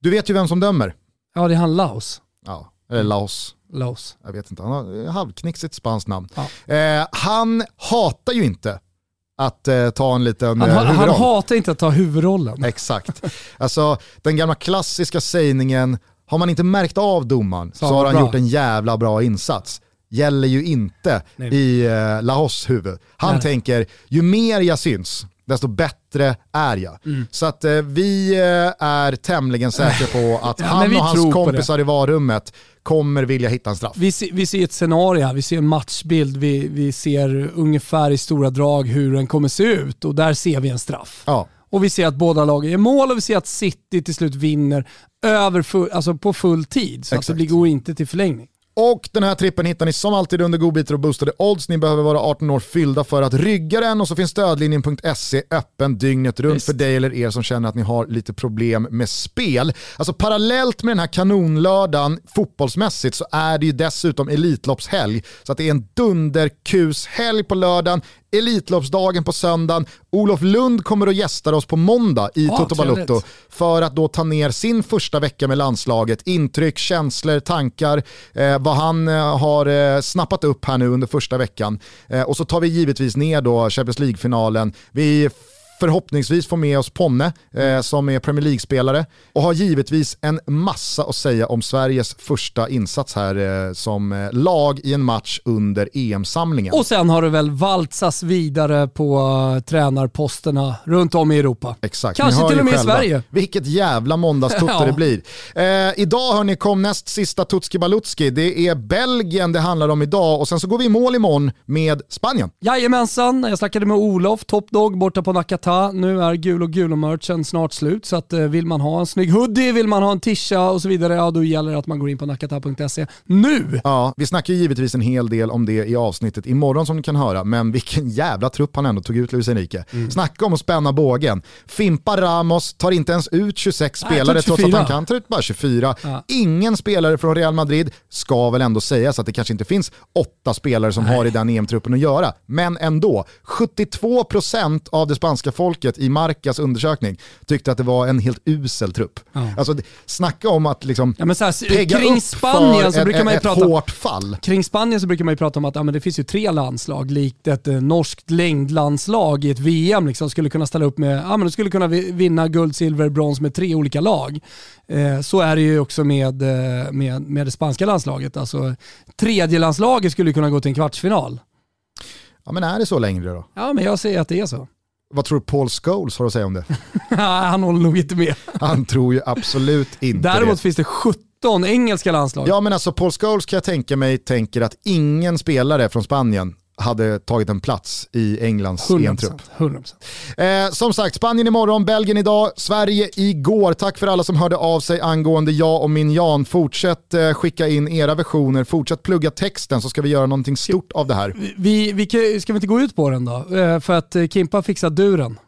Du vet ju vem som dömer. ja det är han Laos. Ja, eller Laos. Laos. Jag vet inte, han har eh, halvknixigt spanskt namn. Ja. Eh, han hatar ju inte att eh, ta en liten Han, eh, ha- han huvudroll. hatar inte att ta huvudrollen. Exakt. Alltså den gamla klassiska sägningen, har man inte märkt av domaren så, Så har han bra. gjort en jävla bra insats. Gäller ju inte Nej. i eh, Lahos huvud. Han Nej. tänker, ju mer jag syns, desto bättre är jag. Mm. Så att eh, vi eh, är tämligen säkra på att han och hans kompisar i varummet kommer vilja hitta en straff. Vi, se, vi ser ett scenario, vi ser en matchbild, vi, vi ser ungefär i stora drag hur den kommer se ut och där ser vi en straff. Ja. Och vi ser att båda lagen gör mål och vi ser att City till slut vinner över full, alltså på full tid. Så att det går inte till förlängning. Och den här trippen hittar ni som alltid under godbitar och boostade odds. Ni behöver vara 18 år fyllda för att rygga den och så finns stödlinjen.se öppen dygnet runt Visst. för dig eller er som känner att ni har lite problem med spel. Alltså parallellt med den här kanonlördagen fotbollsmässigt så är det ju dessutom Elitloppshelg. Så att det är en dunderkushelg på lördagen, Elitloppsdagen på söndagen. Olof Lund kommer att gästa oss på måndag i Ja, Toto trevligt. för att då ta ner sin första vecka med landslaget, intryck, känslor, tankar, eh, vad han eh, har eh, snappat upp här nu under första veckan. Eh, och så tar vi givetvis ner då Champions League-finalen. Vi förhoppningsvis får med oss Ponne eh, som är Premier League-spelare och har givetvis en massa att säga om Sveriges första insats här eh, som eh, lag i en match under EM-samlingen. Och sen har det väl valsats vidare på uh, tränarposterna runt om i Europa. Exakt, Kanske till och med i. Sverige. Vilket jävla måndagstutte Ja. det blir. Eh, idag hörni kom näst sista Tutski Balutski. Det är Belgien det handlar om idag och sen så går vi i mål imorgon med Spanien. Jajamensan, jag snackade med Olof, Topdog borta på Nakata. Nu är gul och gulo-merchen snart slut så att eh, vill man ha en snygg hoodie, vill man ha en tisha och så vidare, ja då gäller det att man går in på nakata.se nu. Ja, vi snackar ju givetvis en hel del om det i avsnittet imorgon som ni kan höra, men vilken jävla trupp han ändå tog ut Luis Enrique. Mm. Snacka om att spänna bågen. Fimpa Ramos tar inte ens ut 26 Nej, spelare trots att 24. han kan ta ut bara 24. Ja. Ingen spelare från Real Madrid ska väl ändå sägas att det kanske inte finns åtta spelare som har i den EM-truppen att göra. Men ändå, 72% av det spanska folket i Marcas undersökning tyckte att det var en helt usel trupp. Ja. Alltså, snacka om att liksom Ja, men så här, pegga kring upp Spanien för så ett, brukar man ju ett prata hårt fall. Kring Spanien så brukar man ju prata om att ja, men det finns ju tre landslag, likt ett eh, norskt längdlandslag i ett VM. Liksom, skulle kunna ställa upp med, ja, men de skulle kunna vi- vinna guld, silver, brons med tre olika lag. Eh, så är det ju också med, eh, med, med det spanska landslaget. Alltså, tredje landslaget skulle kunna gå till en kvartsfinal. Ja men är det så längre då? Ja, men jag säger att det är så. Vad tror du Paul Scholes har att säga om det? Han håller nog inte med. Han tror ju absolut inte Däremot det. finns det 17 engelska landslag. Ja men alltså Paul Scholes kan jag tänka mig tänker att ingen spelare från Spanien hade tagit en plats i Englands 100%. EM-trupp. 100%. Eh, som sagt, Spanien imorgon, Belgien idag, Sverige igår. Tack för alla som hörde av sig angående jag och min Jan. Fortsätt eh, skicka in era versioner, fortsätt plugga texten så ska vi göra någonting stort av det här. Vi, vi, ska vi inte gå ut på den då? Eh, För att eh, Kimpa har fixat duren.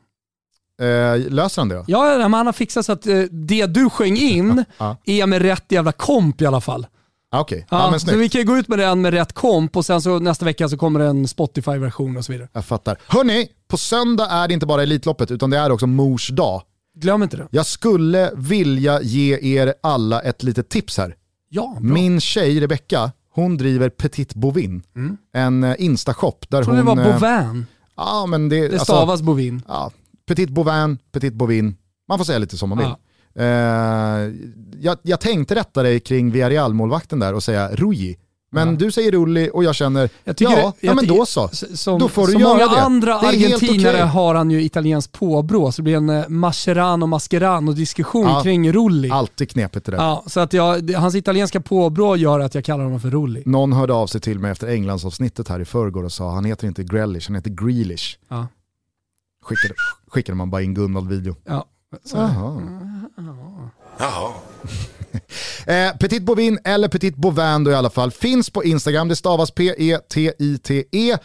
Eh, löser han det? Ja, men han har fixat så att eh, det du sjöng in Ja. är med rätt jävla komp i alla fall. Okej, Ja, ja, men så snyggt. vi kan gå ut med den med rätt komp och sen så nästa vecka så kommer en Spotify-version och så vidare. Jag fattar. Hörni, på söndag är det inte bara Elitloppet utan det är också mors dag. Glöm inte det. Jag skulle vilja ge er alla ett litet tips här. Ja, bra. Min tjej Rebecka, hon driver Petit Bovin. En eh, instashop där Jag trodde hon... det var eh, Bovin. Ja, men det, Det alltså, stavas Bovin. ja, Petit Bovin, Petit Bovin. Man får säga lite som man vill. Ja. Eh, jag, jag tänkte rätta dig kring Villarreal-målvakten där och säga Rui. Men Ja. du säger Rulli och jag känner, Jag ja, det- ja jag men tycker- då så. Som, Då får du som göra många det. andra Det argentinare okej. har han ju italienskt påbrå, så det blir en eh, Mascherano Mascherano diskussion Ja. kring Rulli. Alltid knepigt det där. Ja, så att jag, hans italienska påbrå gör att jag kallar honom för Rulli. Någon hörde av sig till mig efter Englandsavsnittet här i förrgår och sa han heter inte Grealish, han heter Grealish. Ja. Skickade, skickade man bara in Gunvald-video. Ja. Så, Jaha. Eh, Petit Bovin eller Petit Bovin då i alla fall finns på Instagram. Det stavas P-E-T-I-T-E.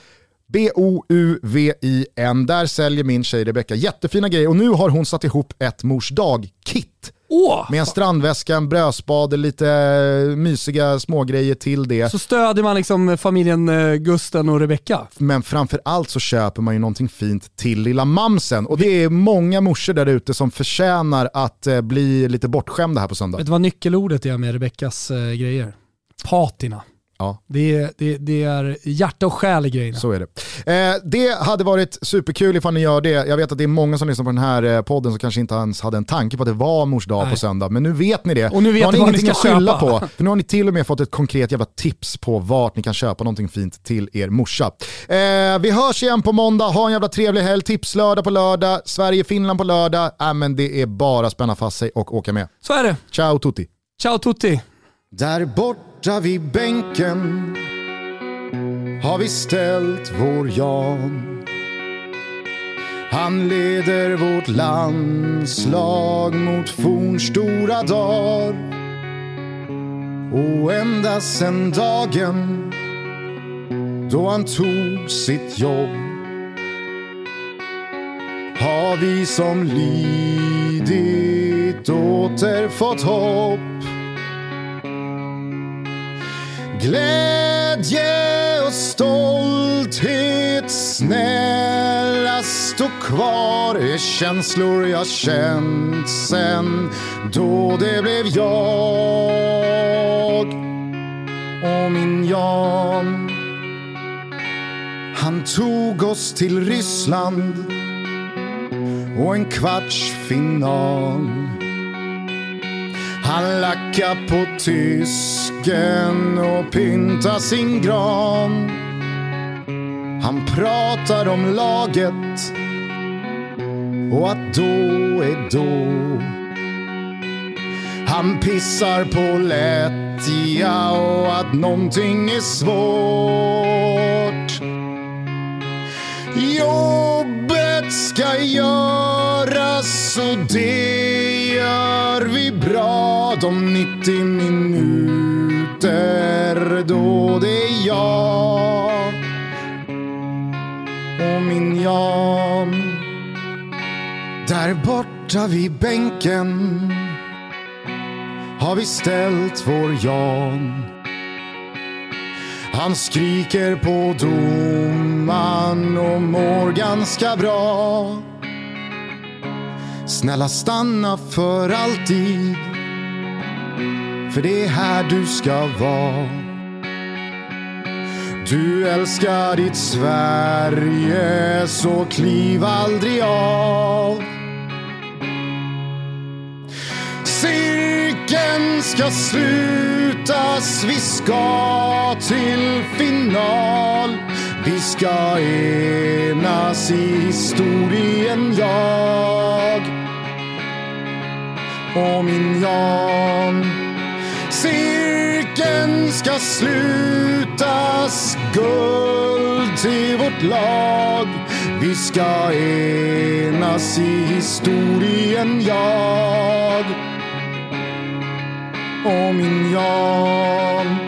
B-O-U-V-I-N. Där säljer min tjej Rebecka jättefina grejer och nu har hon satt ihop ett mors dag-kit. Åh! Med en strandväska, en brödspade, lite eh, mysiga smågrejer till det. Så stödjer man liksom familjen eh, Gusten och Rebecka. Men framför allt så köper man ju någonting fint till lilla mamsen. Och det är många morsor där ute som förtjänar att eh, bli lite bortskämda här på söndag. Vet du vad nyckelordet är med Rebeckas grejer? Patina. Ja. Det är, det, det är hjärta och själ i grejerna. Så är det. Eh, det hade varit superkul ifall ni gör det. Jag vet att det är många som lyssnar på den här eh, podden som kanske inte ens hade en tanke på att det var mors dag Nej. på söndag. Men nu vet ni det. Och nu vet har ni ni vad ni ingenting ska att skylla köpa. på. För nu har ni till och med fått ett konkret jävla tips på vart ni kan köpa någonting fint till er morsa. Eh, vi hörs igen på måndag. Ha en jävla trevlig helg. Tipslördag på lördag. Sverige-Finland på lördag. Äh, men det är bara att spänna fast sig och åka med. Så är det. Ciao tutti. Ciao tutti. Där borta vid bänken har vi ställt vår Jan. Han leder vårt landslag mot fornstora dagar. Och ända sen dagen då han tog sitt jobb har vi som lidit återfått hopp. Glädje och stolthet snälla stå kvar är känslor jag känt sen då det blev jag och min Jan. Han tog oss till Ryssland och en kvartsfinal. Han lackar på tysken och pyntar sin gran. Han pratar om laget och att då är då. Han pissar på lättja och att någonting är svårt. Jobbet ska göras och det gör vi rad de 90 minuter då det är jag och min Jan. Där borta vid bänken har vi ställt vår Jan. Han skriker på domaren och mår ganska bra. Snälla stanna för alltid. För det är här du ska vara. Du älskar ditt Sverige så kliv aldrig av. Cirkeln ska slutas, vi ska till final. Vi ska enas i historien, jag och min Jan. Cirkeln ska slutas, guld till vårt lag. Vi ska enas i historien, jag och min Jan